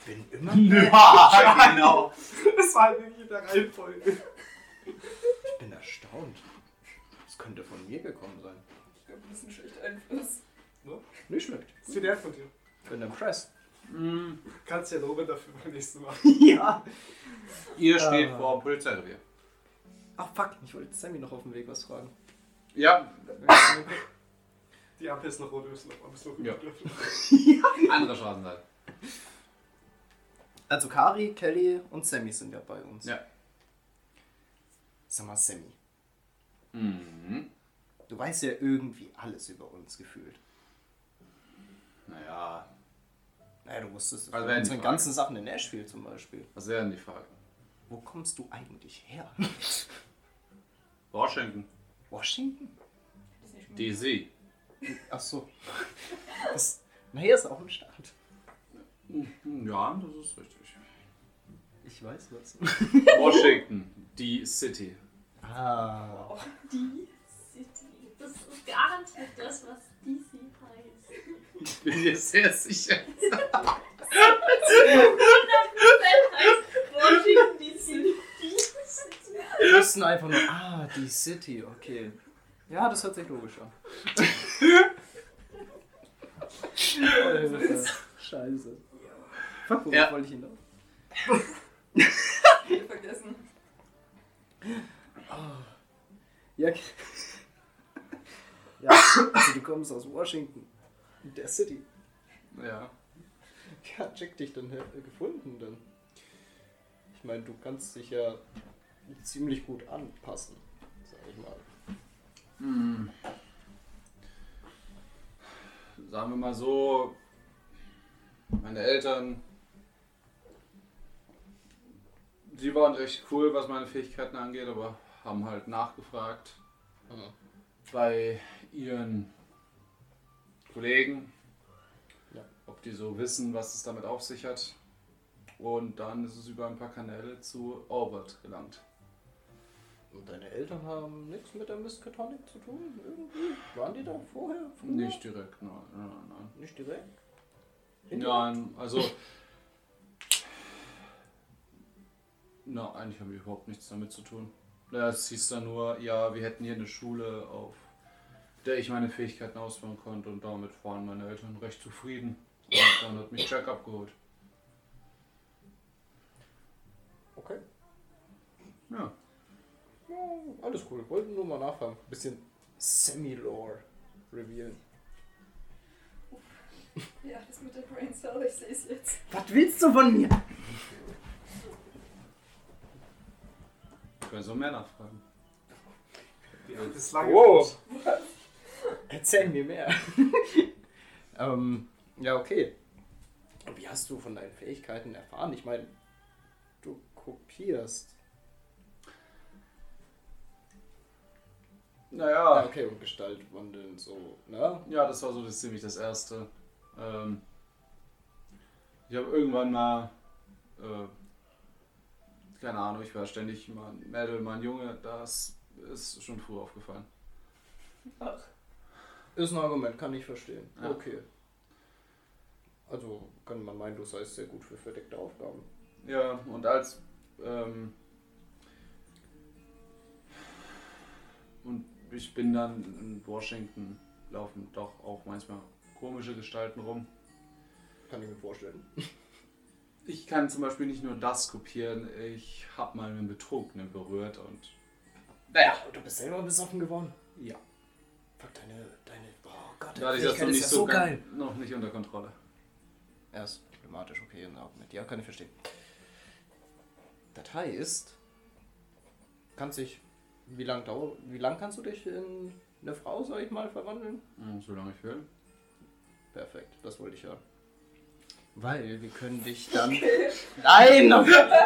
Bin immer.
Ja, genau.
Das war halt wirklich in der Reihenfolge.
Ich bin erstaunt. Das könnte von mir gekommen sein.
Ich glaube, das ist ein schlechter Einfluss.
Mir schmeckt.
Das ist nett von dir.
Bin impressed.
Kannst ja loben dafür beim nächsten Mal.
ja.
Ihr steht
Ah.
vor dem Polizeirevier.
Ach fuck, ich wollte Sammy noch auf dem Weg was fragen.
Ja,
Die Ampel ist noch rot, wir müssen noch ein bisschen rüber
Ja. andere Straßenseite.
Also Kari, Kelly und Sammy sind ja bei uns.
Ja.
Sag mal, Sammy,
Mhm.
du weißt ja irgendwie alles über uns gefühlt.
Naja,
Naja, du wusstest
Also Frage.
ganzen Sachen in Nashville zum Beispiel.
was wäre denn die Frage?
Wo kommst du eigentlich her?
Washington.
Washington?
Das ist nicht
DC.
Ach so. Das, naja, ist auch ein Staat.
Ja, das ist richtig.
Ich weiß was.
Washington, die City.
Ah.
Die City. Das ist garantiert das, was DC heißt.
Ich bin dir sehr sicher.
100% heißt Washington DC. Die City.
Wir wussten einfach nur, ah, die City, okay. Ja, das hört sich logisch an. Alter, Scheiße. Fuck, worauf
Ja.
wollte ich hinaus?
viel vergessen.
Ja, okay. ja, also du kommst aus Washington, der City.
Ja.
Hat Jack dich denn he- gefunden denn? Ich meine, du kannst dich ja ziemlich gut anpassen, sag ich mal.
Hm. Sagen wir mal so, meine Eltern, sie waren recht cool, was meine Fähigkeiten angeht, aber haben halt nachgefragt bei ihren Kollegen,
Ja.
ob die so wissen, was es damit auf sich hat. Und dann ist es über ein paar Kanäle zu Albert gelangt.
Und deine Eltern haben nichts mit der Miskatonic zu tun? Irgendwie? Waren die da vorher? Früher?
Nicht direkt, nein, nein, nein.
Nicht direkt?
Nein, also. Na, eigentlich haben wir überhaupt nichts damit zu tun. Ja, es hieß dann nur, ja, wir hätten hier eine Schule, auf der ich meine Fähigkeiten ausbauen konnte und damit waren meine Eltern recht zufrieden. Und dann hat mich Jack abgeholt.
Okay.
Ja.
Ja, alles cool. Wollten nur mal nachfragen. Bisschen Semi-Lore revealen.
Ja, das mit der Brain Cell, ich sehe es jetzt.
Was willst du von mir?
Ich kann so mehr nachfragen.
Ist lange
Wow. Erzähl mir mehr. ähm, ja, okay. Und wie hast du von deinen Fähigkeiten erfahren? Ich meine, du kopierst. Ja,
Naja,
okay, und Gestalt wandeln so, ne?
ja, das war so das, ziemlich das Erste. Ähm, ich habe irgendwann mal, äh, keine Ahnung, ich war ständig mal ein Mädel, mal ein Junge, das ist schon früh aufgefallen.
Ach,
Ist ein Argument, kann ich verstehen.
Ja.
Okay. Also kann man meinen, du seist sehr gut für verdeckte Aufgaben.
Ja, und als. Ähm, und ich bin dann in Washington, laufen doch auch manchmal komische Gestalten rum.
Kann ich mir vorstellen.
Ich kann zum Beispiel nicht nur das kopieren, ich habe mal einen Betrunkenen berührt und.
Naja, du bist selber besoffen geworden.
Ja.
Fuck, deine, deine, oh Gott,
Da hatte ich das noch nicht
ja
so,
geil.
noch nicht unter Kontrolle.
Er ist problematisch, okay, ein Argument. Ja, kann ich verstehen. Datei ist, kann sich, wie lang dauert, wie lang kannst du dich in eine Frau, sag ich mal, verwandeln?
Hm, Solange ich will.
Perfekt, das wollte ich hören. Weil wir können dich dann. Nein!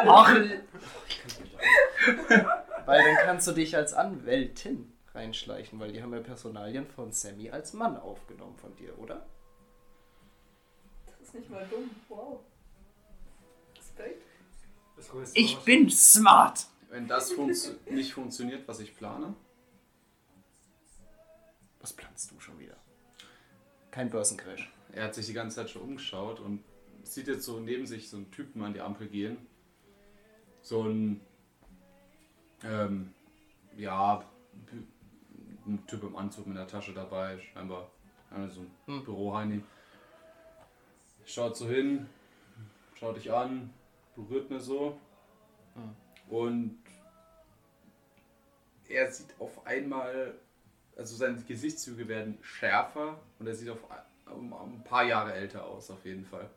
Ach, weil dann kannst du dich als Anwältin reinschleichen, weil die haben ja Personalien von Sammy als Mann aufgenommen von dir, oder?
das ist nicht mal dumm. Wow. Respekt.
Ich bin smart!
Wenn das funktio nicht funktioniert, was ich plane,
Was planst du schon wieder? Kein Börsencrash.
er hat sich die ganze Zeit schon umgeschaut und sieht jetzt so neben sich so einen Typen an die Ampel gehen. So ein, ähm, ja, ein Typ im Anzug mit einer Tasche dabei, scheinbar so ein
Hm.
Büroheini. Schaut so hin, schaut dich an, berührt mir so
Hm.
und er sieht auf einmal, also seine Gesichtszüge werden schärfer und er sieht auf ein, um ein paar Jahre älter aus, auf jeden Fall.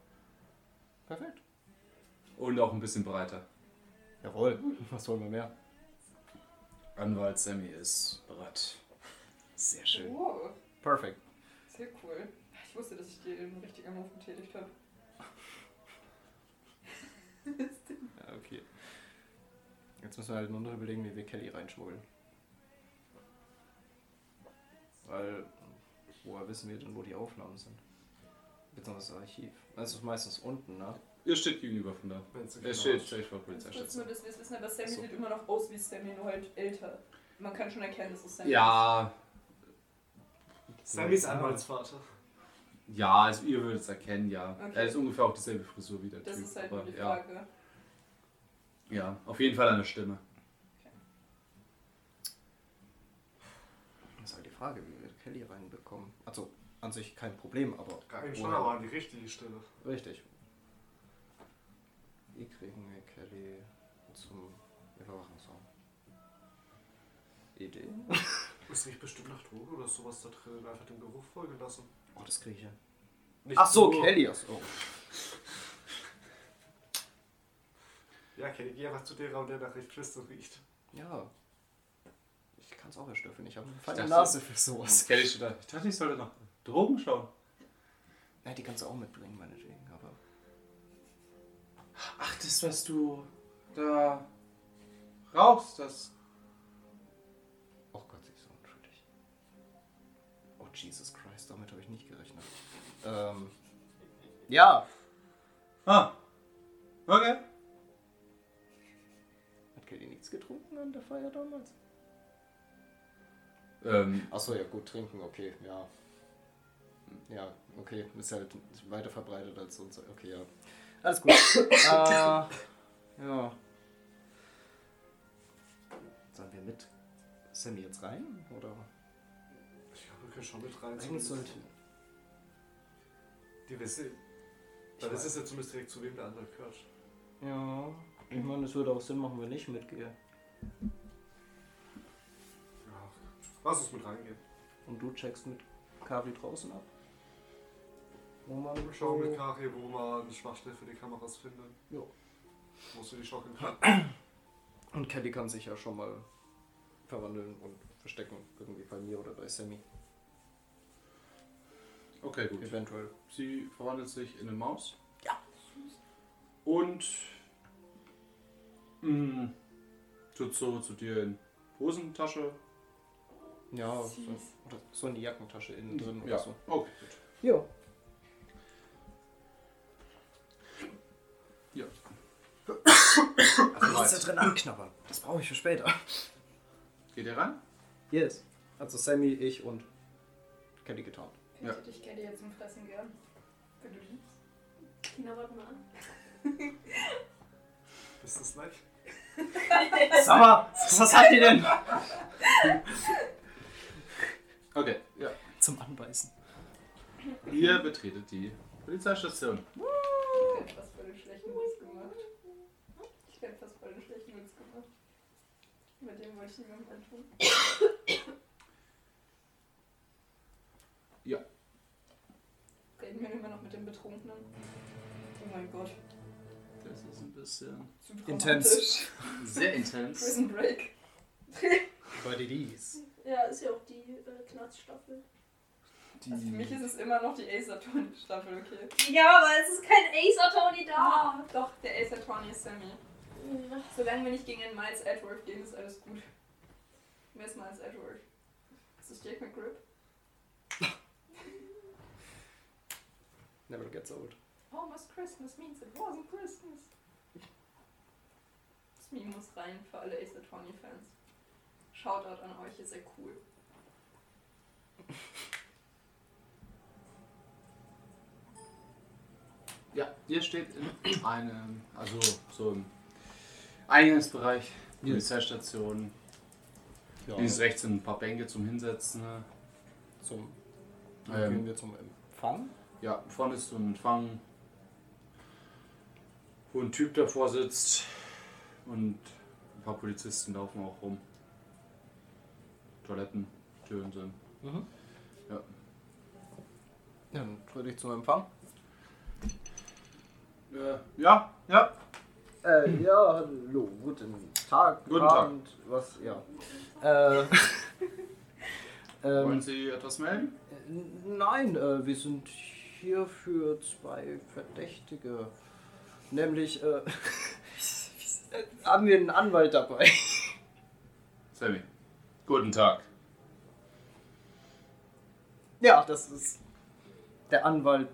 Perfekt.
Und auch ein bisschen breiter.
Jawohl. Was wollen wir mehr?
Anwalt Sammy ist bereit.
Sehr schön.
Wow.
Perfekt.
Sehr cool. Ich wusste, dass ich dir den richtigen Move betätigt habe.
Ja, okay. Jetzt müssen wir halt nur noch überlegen, wie wir Kelly reinschmuggeln. Weil, woher wissen wir denn, wo die Aufnahmen sind? Beziehungsweise das Archiv. Das ist meistens unten, ne?
Ihr steht gegenüber von da. Er
genau
steht, steht vor
Kurz nur,
Polizeistation.
dass wir es wissen, aber Sammy
So.
sieht immer noch aus wie Sammy, nur halt älter. Man kann schon erkennen, dass es Sammy
Ja,
Sammys Anwaltsvater.
ja, also ihr würdet es erkennen, ja.
Okay.
Er ist ungefähr auch dieselbe Frisur wie der
ist. Das
Typ.
ist halt
aber
nur die
ja,
Frage.
ja, auf jeden Fall eine Stimme.
Das ist halt die Frage, wie Kelly reinbekommen. Also, an sich kein Problem, aber.
Gar nicht schon, aber an die richtige Stelle.
Richtig. Wie kriegen wir Kelly zum Überwachungsraum? Idee?
Es riecht bestimmt nach Drogen oder sowas da drin. Einfach dem Geruch folgen lassen.
Oh, das kriege ich hin.
Nicht
Ach so,
nur-
Kelly. Ach so.
Ja, Kelly, geh einfach zu der Raum, der nach Tristan riecht.
Ja. Ich kann es auch erstellen. Ich habe eine feine Nase für sowas.
Kelly steht da. Ich dachte, ich sollte nach Drogen schauen.
Ja, die kannst du auch mitbringen, meinetwegen. Aber
Ach, das, was du da rauchst, das.
Oh Gott, sie ist so unschuldig. Oh Jesus Christ, damit habe ich nicht gerechnet. Ähm. Ja,
Ah. Okay.
hat Kelly nichts getrunken an der Feier damals?
Ähm,
Achso, ja gut, trinken, okay, ja. Ja, okay, ist halt weiter verbreitet als sonst. Okay, ja. Alles gut. äh, ja. Sollen wir mit Sammy jetzt rein? Oder?
Ich glaube, wir können schon mit rein.
Eigentlich sollte.
Die wissen. Dann ist es ja zumindest direkt zu wem der andere gehört.
Ja, ich meine, es würde auch Sinn machen, wenn ich mitgehe.
Lass uns mit reingehen.
Und du checkst mit Kari draußen ab. Wo man
Wir schauen
so-
mit Kari, wo man eine Schwachstelle für die Kameras findet.
Jo.
Wo sie die schocken kann.
Und Kelly kann sich ja schon mal verwandeln und verstecken. Irgendwie bei mir oder bei Sammy.
okay, gut.
Eventuell.
Sie verwandelt sich in eine Maus. Ja. Und mh, tut so zu dir in Hosentasche.
Ja, so, oder so in die Jackentasche innen drin
Ja,
oder so.
okay, gut.
Ja.
Ja.
Also was da drin anknabbern? Das brauche ich für später.
Geht ihr rein?
Yes. Also Sammy, ich und Kelly getan.
Ja.
Hätte ich Kelly jetzt zum Fressen gern. Wenn du liebst.
Knabbert mal an.
Bist du das gleich?
Sag mal, was habt ihr denn?
Ihr betretet die Polizeistation.
Ich hätte fast voll den schlechten Witz gemacht. Ich hätte fast voll den schlechten Witz gemacht. Mit dem wollte ich niemandem antun.
Ja.
Reden wir immer noch mit dem Betrunkenen. Oh mein Gott.
Das ist ein bisschen
Zu
Intens.
dramatisch.
sehr intens.
Prison Break.
It is.
Ja, ist ja auch die äh, Knarzstaffel.
Also für mich ist es immer noch die Ace Attorney Staffel, okay.
Ja, aber es ist kein Ace Attorney da.
Ah, doch, der Ace Attorney ist Sammy.
Ja.
Solange wir nicht gegen einen Miles Edward gehen, ist alles gut. Wer ist Miles Edward? Ist das Jake McGrip?
Never gets old.
Almost Christmas means it wasn't Christmas. Das Meme muss rein für alle Ace Attorney Fans. Shoutout an euch, ihr seid cool.
Ja, ihr steht in einem, also so im Eingangsbereich. Polizeistation.
Ja,
Links, rechts sind ein paar Bänke zum Hinsetzen. ne?
zum,
Ähm.
gehen wir zum Empfang.
Ja, vorne ist so ein Empfang, wo ein Typ davor sitzt und ein paar Polizisten laufen auch rum. Toiletten, Türen sind.
Mhm.
Ja.
Dann trete ich zum Empfang.
Äh, ja, ja.
Äh, ja, hallo, guten Tag.
Guten Tag.
Abend, Was, ja. Äh,
Wollen
ähm,
Sie etwas melden?
nein, äh, wir sind hier für zwei Verdächtige. Nämlich, äh, haben wir einen Anwalt dabei.
Sammy. Guten Tag.
Ja, das ist der Anwalt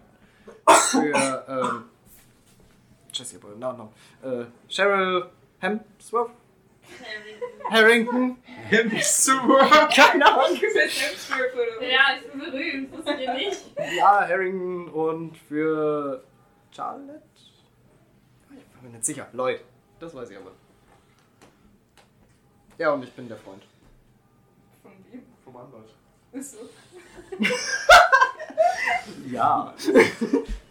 für, ähm, Jesse, aber Nachnamen. Äh, Cheryl Hemsworth? Harrington?
Hemsworth.
Keine Ahnung.
Hemsworth, oder?
Ja, ich bin berühmt, wusstet ihr nicht?
Ja, Harrington und für Charlotte? Ich bin mir nicht sicher. Lloyd. Das weiß ich aber. Ja, und ich bin der Freund.
Von wem?
Vom Anwalt.
Ist so.
Ja.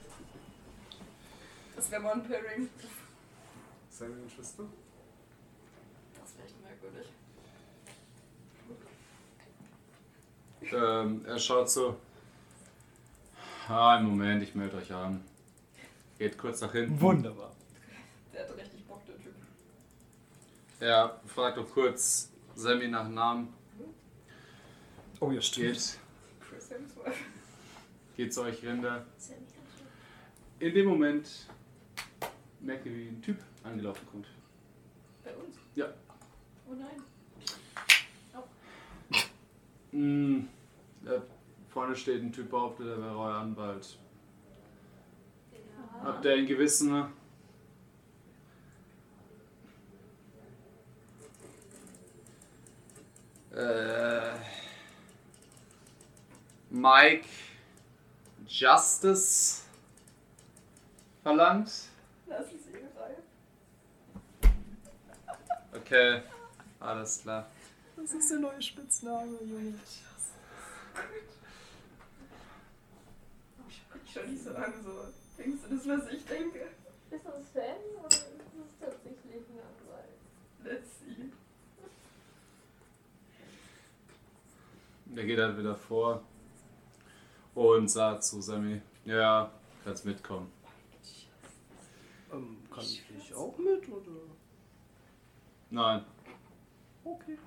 Das wäre mal ein Pairing.
Sammy und Schwester?
Das wäre echt merkwürdig.
Ähm, er schaut so. Ah, einen Moment, ich melde euch an. Geht kurz nach hinten.
Wunderbar.
Der hat richtig Bock, der Typ.
Er fragt auch kurz Sammy nach Namen.
Oh ja,
Geht,
Chris Hemsworth.
geht zu euch Rinder.
Sammy.
In dem Moment merkt ihr, wie ein Typ angelaufen kommt.
Bei uns?
Ja.
Oh nein.
Mm, da vorne steht ein Typ behauptet, er wäre euer Anwalt.
Ja.
Habt ihr ein Gewissen? äh, Mike Justice verlangt.
Das ist ihre Reihe.
Okay, alles klar.
Das ist der neue Spitzname, Junge.
Ich schon nicht so lange so. Denkst du das, was ich denke?
Ist das Fan oder ist das tatsächlich ein Anwalt?
Let's see.
Der geht halt wieder vor und sagt zu Sammy, ja, kannst mitkommen.
Ähm, kann ich auch mit, oder?
Nein,
Okay.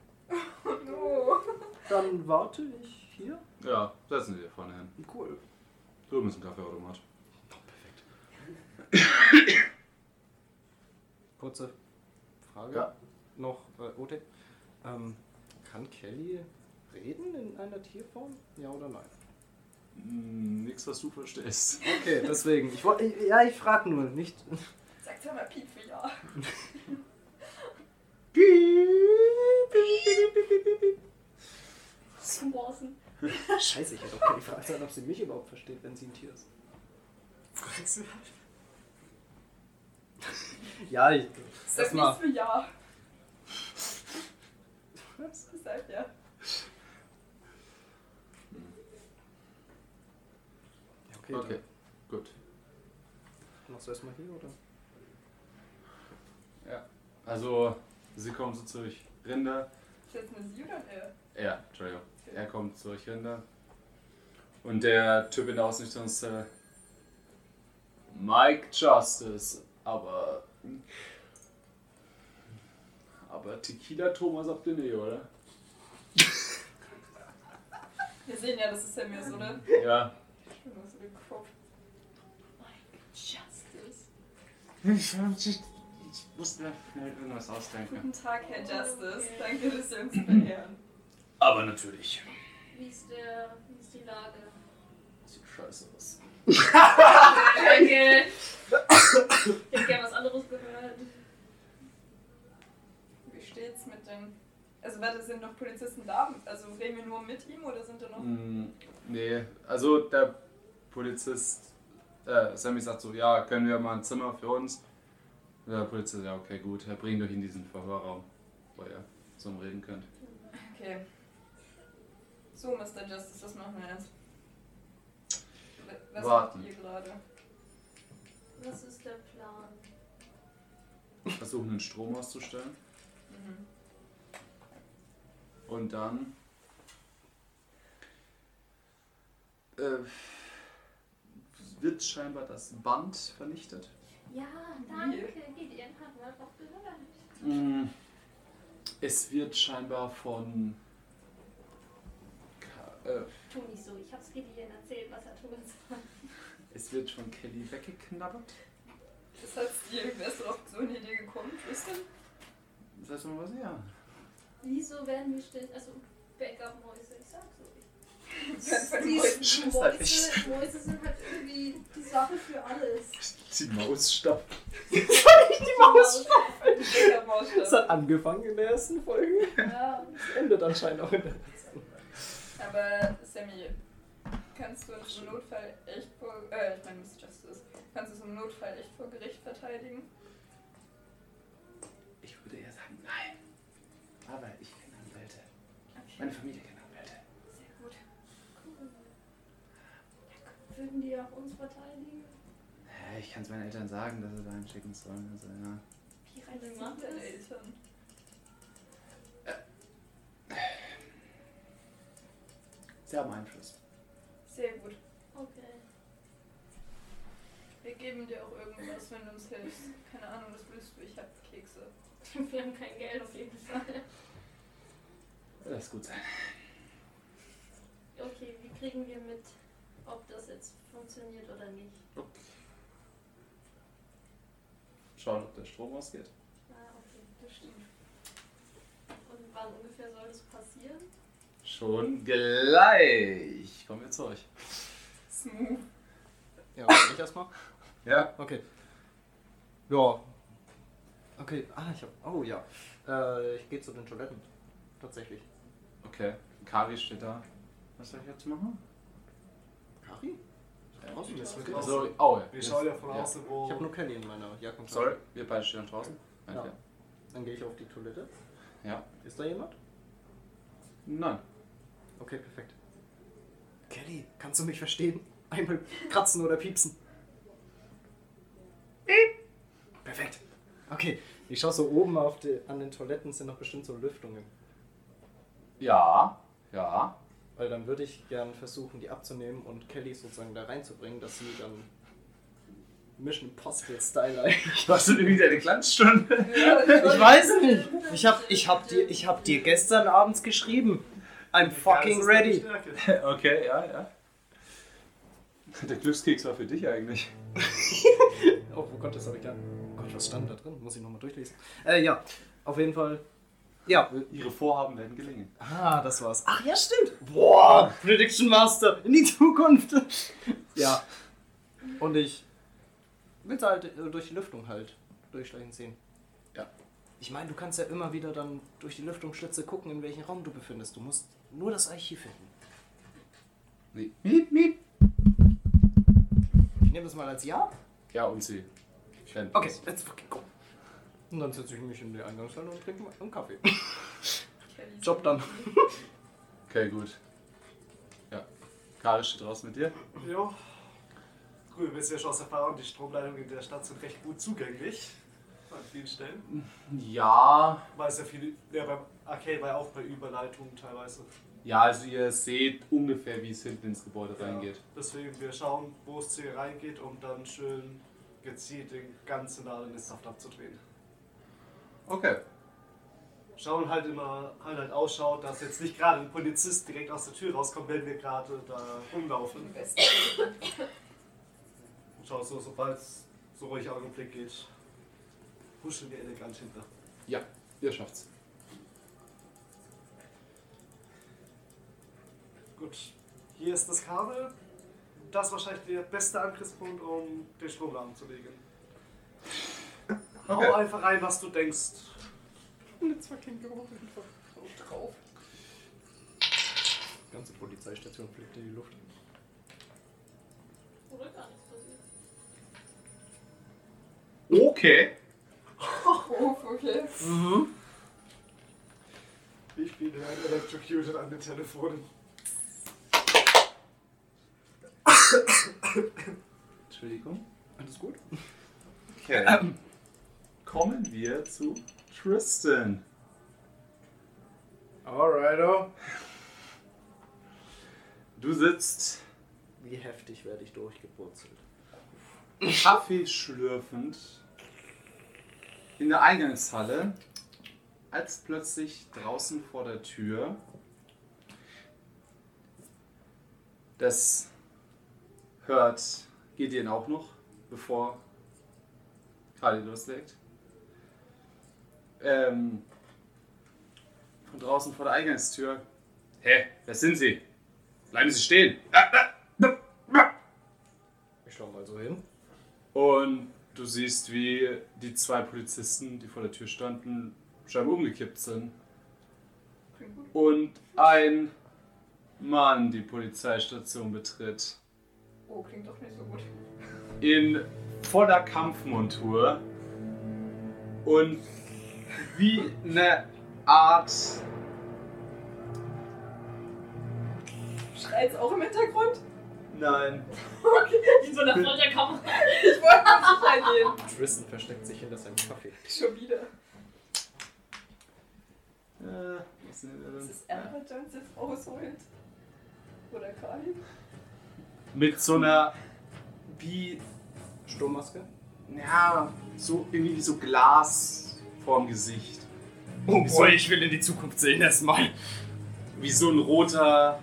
No.
Dann warte ich hier.
ja, setzen Sie dir vorne hin.
Cool.
Drüben ist ein Kaffeeautomat.
Kurze Frage
Ja.
noch, äh, Ote. Ähm, kann Kelly reden in einer Tierform? Ja oder nein?
Hm, nix, was du verstehst.
Okay, deswegen. Ich ja, ich frage nur, nicht.
Sagt ja mal Piep für ja.
Swanson.
Scheiße, ich hätte auch keine Frage ob sie mich überhaupt versteht, wenn sie ein Tier ist. Ja, ich.
Sag nichts für ja. Was? Sag ja.
Okay,
Okay, gut.
Machst du erstmal hier, oder?
Ja. Also, Sie kommen zu Zürich Rinder.
Ich jetzt eine Sie oder er?
Ja, Entschuldigung. Er kommt zu Zürich Rinder. Und der Typ in der Ausrichtungszelle. Äh, Mike Justice, aber. Aber Tequila Thomas auf der Nähe, oder?
Wir sehen ja, das ist ja mehr so, ne?
Ja.
Schön, was du den Kopf.
Mike
Justice. 50 mussten mir schnell irgendwas ausdenken.
Guten Tag, Herr Justice. Danke, dass Sie uns beehren.
Aber natürlich.
Wie ist, der, wie ist die Lage?
Sieht scheiße aus.
Danke. Ich hätte gern was anderes gehört.
Wie steht's mit dem. Also, warte, sind noch Polizisten da? Also, reden wir nur mit ihm oder sind da noch.
Mm, nee, also der Polizist, äh, Sammy sagt so: Ja, können wir mal ein Zimmer für uns? Der Polizist, ja, okay, gut, er bringt euch in diesen Verhörraum, wo ihr zum Reden könnt.
Okay. So, Mr. Justice, was machen wir jetzt? Was
Warten.
macht ihr gerade?
Was ist der Plan?
Versuchen, den Strom auszustellen
Mhm.
und dann äh, wird scheinbar das Band vernichtet.
Ja, danke. Gideon hat mal doch gehört.
Mm, Es wird scheinbar von äh,
Tu nicht so. Ich hab's Gideon erzählt, was er tun soll.
es wird von Kelly weggeknabbert.
Das heißt, ihr wärst du auf so eine Idee gekommen, Tristan?
Weißt du mal was? Ja.
Wieso werden wir still? Also, Backup-Mäuse, ich sag's euch.
Die
Mäuse.
Mäuse, sind halt irgendwie die Sache für alles.
Die Maus stoppt.
Die Maus.
Das hat angefangen in der ersten Folge.
Ja,
Das endet anscheinend auch in der letzten.
Aber, Sammy, kannst du uns im Notfall echt vor. Äh, ich meine, Miss Justice. Kannst du es im Notfall echt vor Gericht verteidigen?
Ich würde eher sagen, nein. Aber ich kenne Anwälte. Meine Familie kennt Anwälte.
Sehr gut.
cool. Würden die auch uns verteidigen?
Ich kann es meinen Eltern sagen, dass sie da einen schicken sollen. Also, ja.
Wie reich
machen
sind
deine
das?
Eltern?
Sie haben Einfluss.
Sehr gut.
Okay.
Wir geben dir auch irgendwas, wenn du uns hilfst. Keine Ahnung, was willst du? Ich hab Kekse.
Wir haben kein Geld auf jeden Fall.
Das ist gut sein.
Okay, wie kriegen wir mit, ob das jetzt funktioniert oder nicht?
Schauen, ob der Strom ausgeht.
Ah, okay, das stimmt. Und wann ungefähr soll das passieren?
Schon gleich. Kommen wir zu euch.
Smooth.
Ja, ich erstmal?
Ja.
Okay. Ja. Okay, ah, ich hab. Oh ja. Äh, ich gehe zu den Toiletten. Tatsächlich.
Okay. Kari steht da. Was soll ich jetzt machen?
Draußen ist mit
Also, oh, ja.
Wir schauen ja von
Ja.
außen, wo.
Ich habe nur Kelly in meiner Jacke.
Sorry, wir beide stehen draußen.
Ja.
Okay.
Dann gehe ich auf die Toilette.
Ja.
Ist da jemand?
Nein.
Okay, perfekt. Kelly, kannst du mich verstehen? Einmal kratzen oder piepsen. Perfekt. Okay, ich schaue so oben auf die, an den Toiletten sind noch bestimmt so Lüftungen.
Ja. Ja.
Weil dann würde ich gern versuchen, die abzunehmen und Kelly sozusagen da reinzubringen, dass sie dann Mission Impossible Style eigentlich.
Was sind irgendwie deine Glanzstunde?
Ich weiß es nicht. Ich hab, ich hab, dir, ich hab dir gestern abends geschrieben. I'm fucking
deine
ready.
Okay, ja, ja. Der Glückskeks war für dich eigentlich.
Oh, oh Gott, das habe ich da. Oh Gott, was stand da drin? Muss ich nochmal durchlesen. Äh, ja, auf jeden Fall. Ja.
Ihre Vorhaben werden gelingen.
Ah, das war's. Ach ja, stimmt. Boah, Prediction Master in die Zukunft. ja. Und ich will halt äh, durch die Lüftung halt durchschleichen sehen.
Ja.
Ich meine, du kannst ja immer wieder dann durch die Lüftungsschlitze gucken, in welchem Raum du befindest. Du musst nur das Archiv finden.
Nee. Miep, miep.
Ich nehme das mal als Ja.
Ja, und sie.
Okay, let's fucking go. Und dann setze ich mich in die Eingangshalle und trinke mal einen Kaffee. Job dann.
Okay, gut. Ja. Kari steht draußen mit dir.
Jo. Gut, wir wissen ja schon aus Erfahrung, die Stromleitungen in der Stadt sind recht gut zugänglich. An vielen Stellen.
Ja.
Weil es ja viele, ja beim Arcade war ja auch bei Überleitungen teilweise.
Ja, also ihr seht ungefähr, wie es hinten ins Gebäude
Ja,
reingeht.
deswegen, wir schauen, wo es hier reingeht, um dann schön gezielt den ganzen Laden in Saft abzudrehen.
Okay.
Schauen halt immer, halt halt Ausschau, dass jetzt nicht gerade ein Polizist direkt aus der Tür rauskommt, wenn wir gerade da rumlaufen. Und schau so, sobald es so ruhig Augenblick geht, huschen wir elegant hinter.
Ja, ihr schafft's.
Gut, hier ist das Kabel. Das ist wahrscheinlich der beste Angriffspunkt, um den Stromladen zu legen.
Okay.
Hau einfach rein, was du denkst.
Und jetzt fucking Geruch einfach drauf. Die ganze Polizeistation fliegt in die Luft.
Oder gar nichts passiert.
Okay.
Oh, okay.
Mhm.
Ich bin ein Electrocuted an den Telefonen.
Entschuldigung.
Alles gut?
Okay. Kommen wir zu Tristan.
Alrighto.
Du sitzt
Wie heftig werde ich durchgepurzelt?
Kaffee schlürfend in der Eingangshalle, als plötzlich draußen vor der Tür das hört Gideon auch noch, bevor Kali loslegt. Ähm, von draußen vor der Eingangstür. Hä, wer sind Sie? Bleiben Sie stehen!
Ich schau mal so hin.
Und du siehst, wie die zwei Polizisten, die vor der Tür standen, scheinbar umgekippt sind.
Klingt gut.
Und ein Mann die Polizeistation betritt.
Oh, klingt doch nicht so gut.
In voller Kampfmontur. Und wie eine Art.
Schreit's auch im Hintergrund?
Nein.
Okay.
Wie so eine Folterkammer.
Ich wollte mal sicher gehen.
Tristan versteckt sich hinter seinem Kaffee.
Schon wieder.
Äh, was
Ist
denn?
es Amber Jones jetzt ausholt? Oder Kali?
Mit so einer. Wie.
Sturmmaske?
Ja, so irgendwie wie so Glas vorm Gesicht.
Oh
Wie so-
ich will in die Zukunft sehen erstmal.
Wie so ein roter.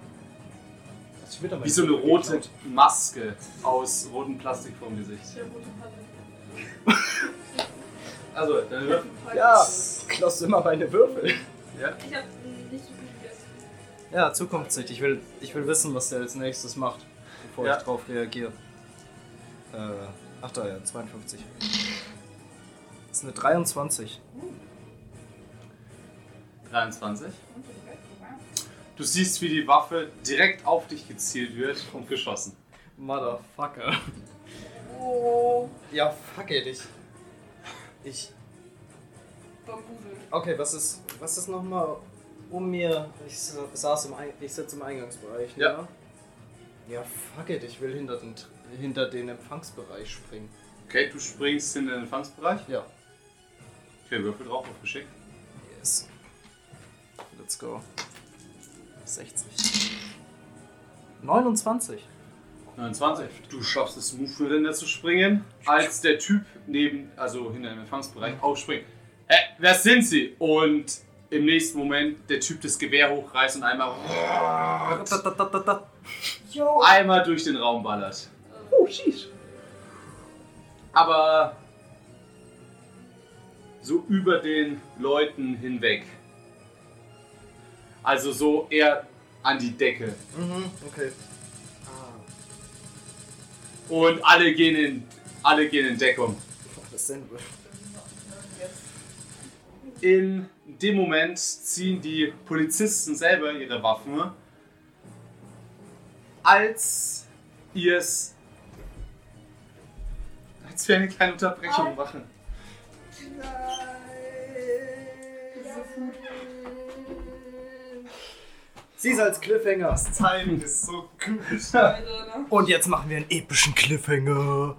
Wie so eine rote Maske aus rotem Plastik vorm Gesicht.
Der rote Pappe.
Also, deine Würfel.
Ja, klaust immer meine Würfel.
Ja?
Ich hab nicht so viel gegessen.
Ja, Zukunftssicht. Ich will, ich will wissen, was der als nächstes macht, bevor
Ja.
ich drauf reagiere. Äh, ach da, ja, 52. Das ist eine 23.
23. Du siehst, wie die Waffe direkt auf dich gezielt wird und geschossen.
Motherfucker. Oh. Ja, fuck it. Ich. Ich. Okay, was ist. Was ist nochmal um mir? Ich sa- saß im ich sitze im Eingangsbereich, ne?
Ja.
Ja, fuck it. Ich will hinter den, hinter den Empfangsbereich springen.
Okay, du springst in den Empfangsbereich.
Ja.
Okay, Würfel drauf auf Geschick.
Yes. Let's go. 60. 29.
29. Du schaffst es, Move zu springen, als der Typ neben, also hinter dem Empfangsbereich, aufspringt. Hä, wer sind Sie? Und im nächsten Moment der Typ das Gewehr hochreißt und einmal, einmal durch den Raum ballert.
Oh, sheesh.
Aber so über den Leuten hinweg. Also so eher an die Decke.
Mhm, okay.
Und alle gehen in, alle gehen in Deckung.
Das sind wir.
In dem Moment ziehen die Polizisten selber ihre Waffen, als ihr es. Als wir eine kleine Unterbrechung machen.
Sie ist als Cliffhanger.
Das Timing ist so gut.
Ne?
Und jetzt machen wir einen epischen Cliffhanger.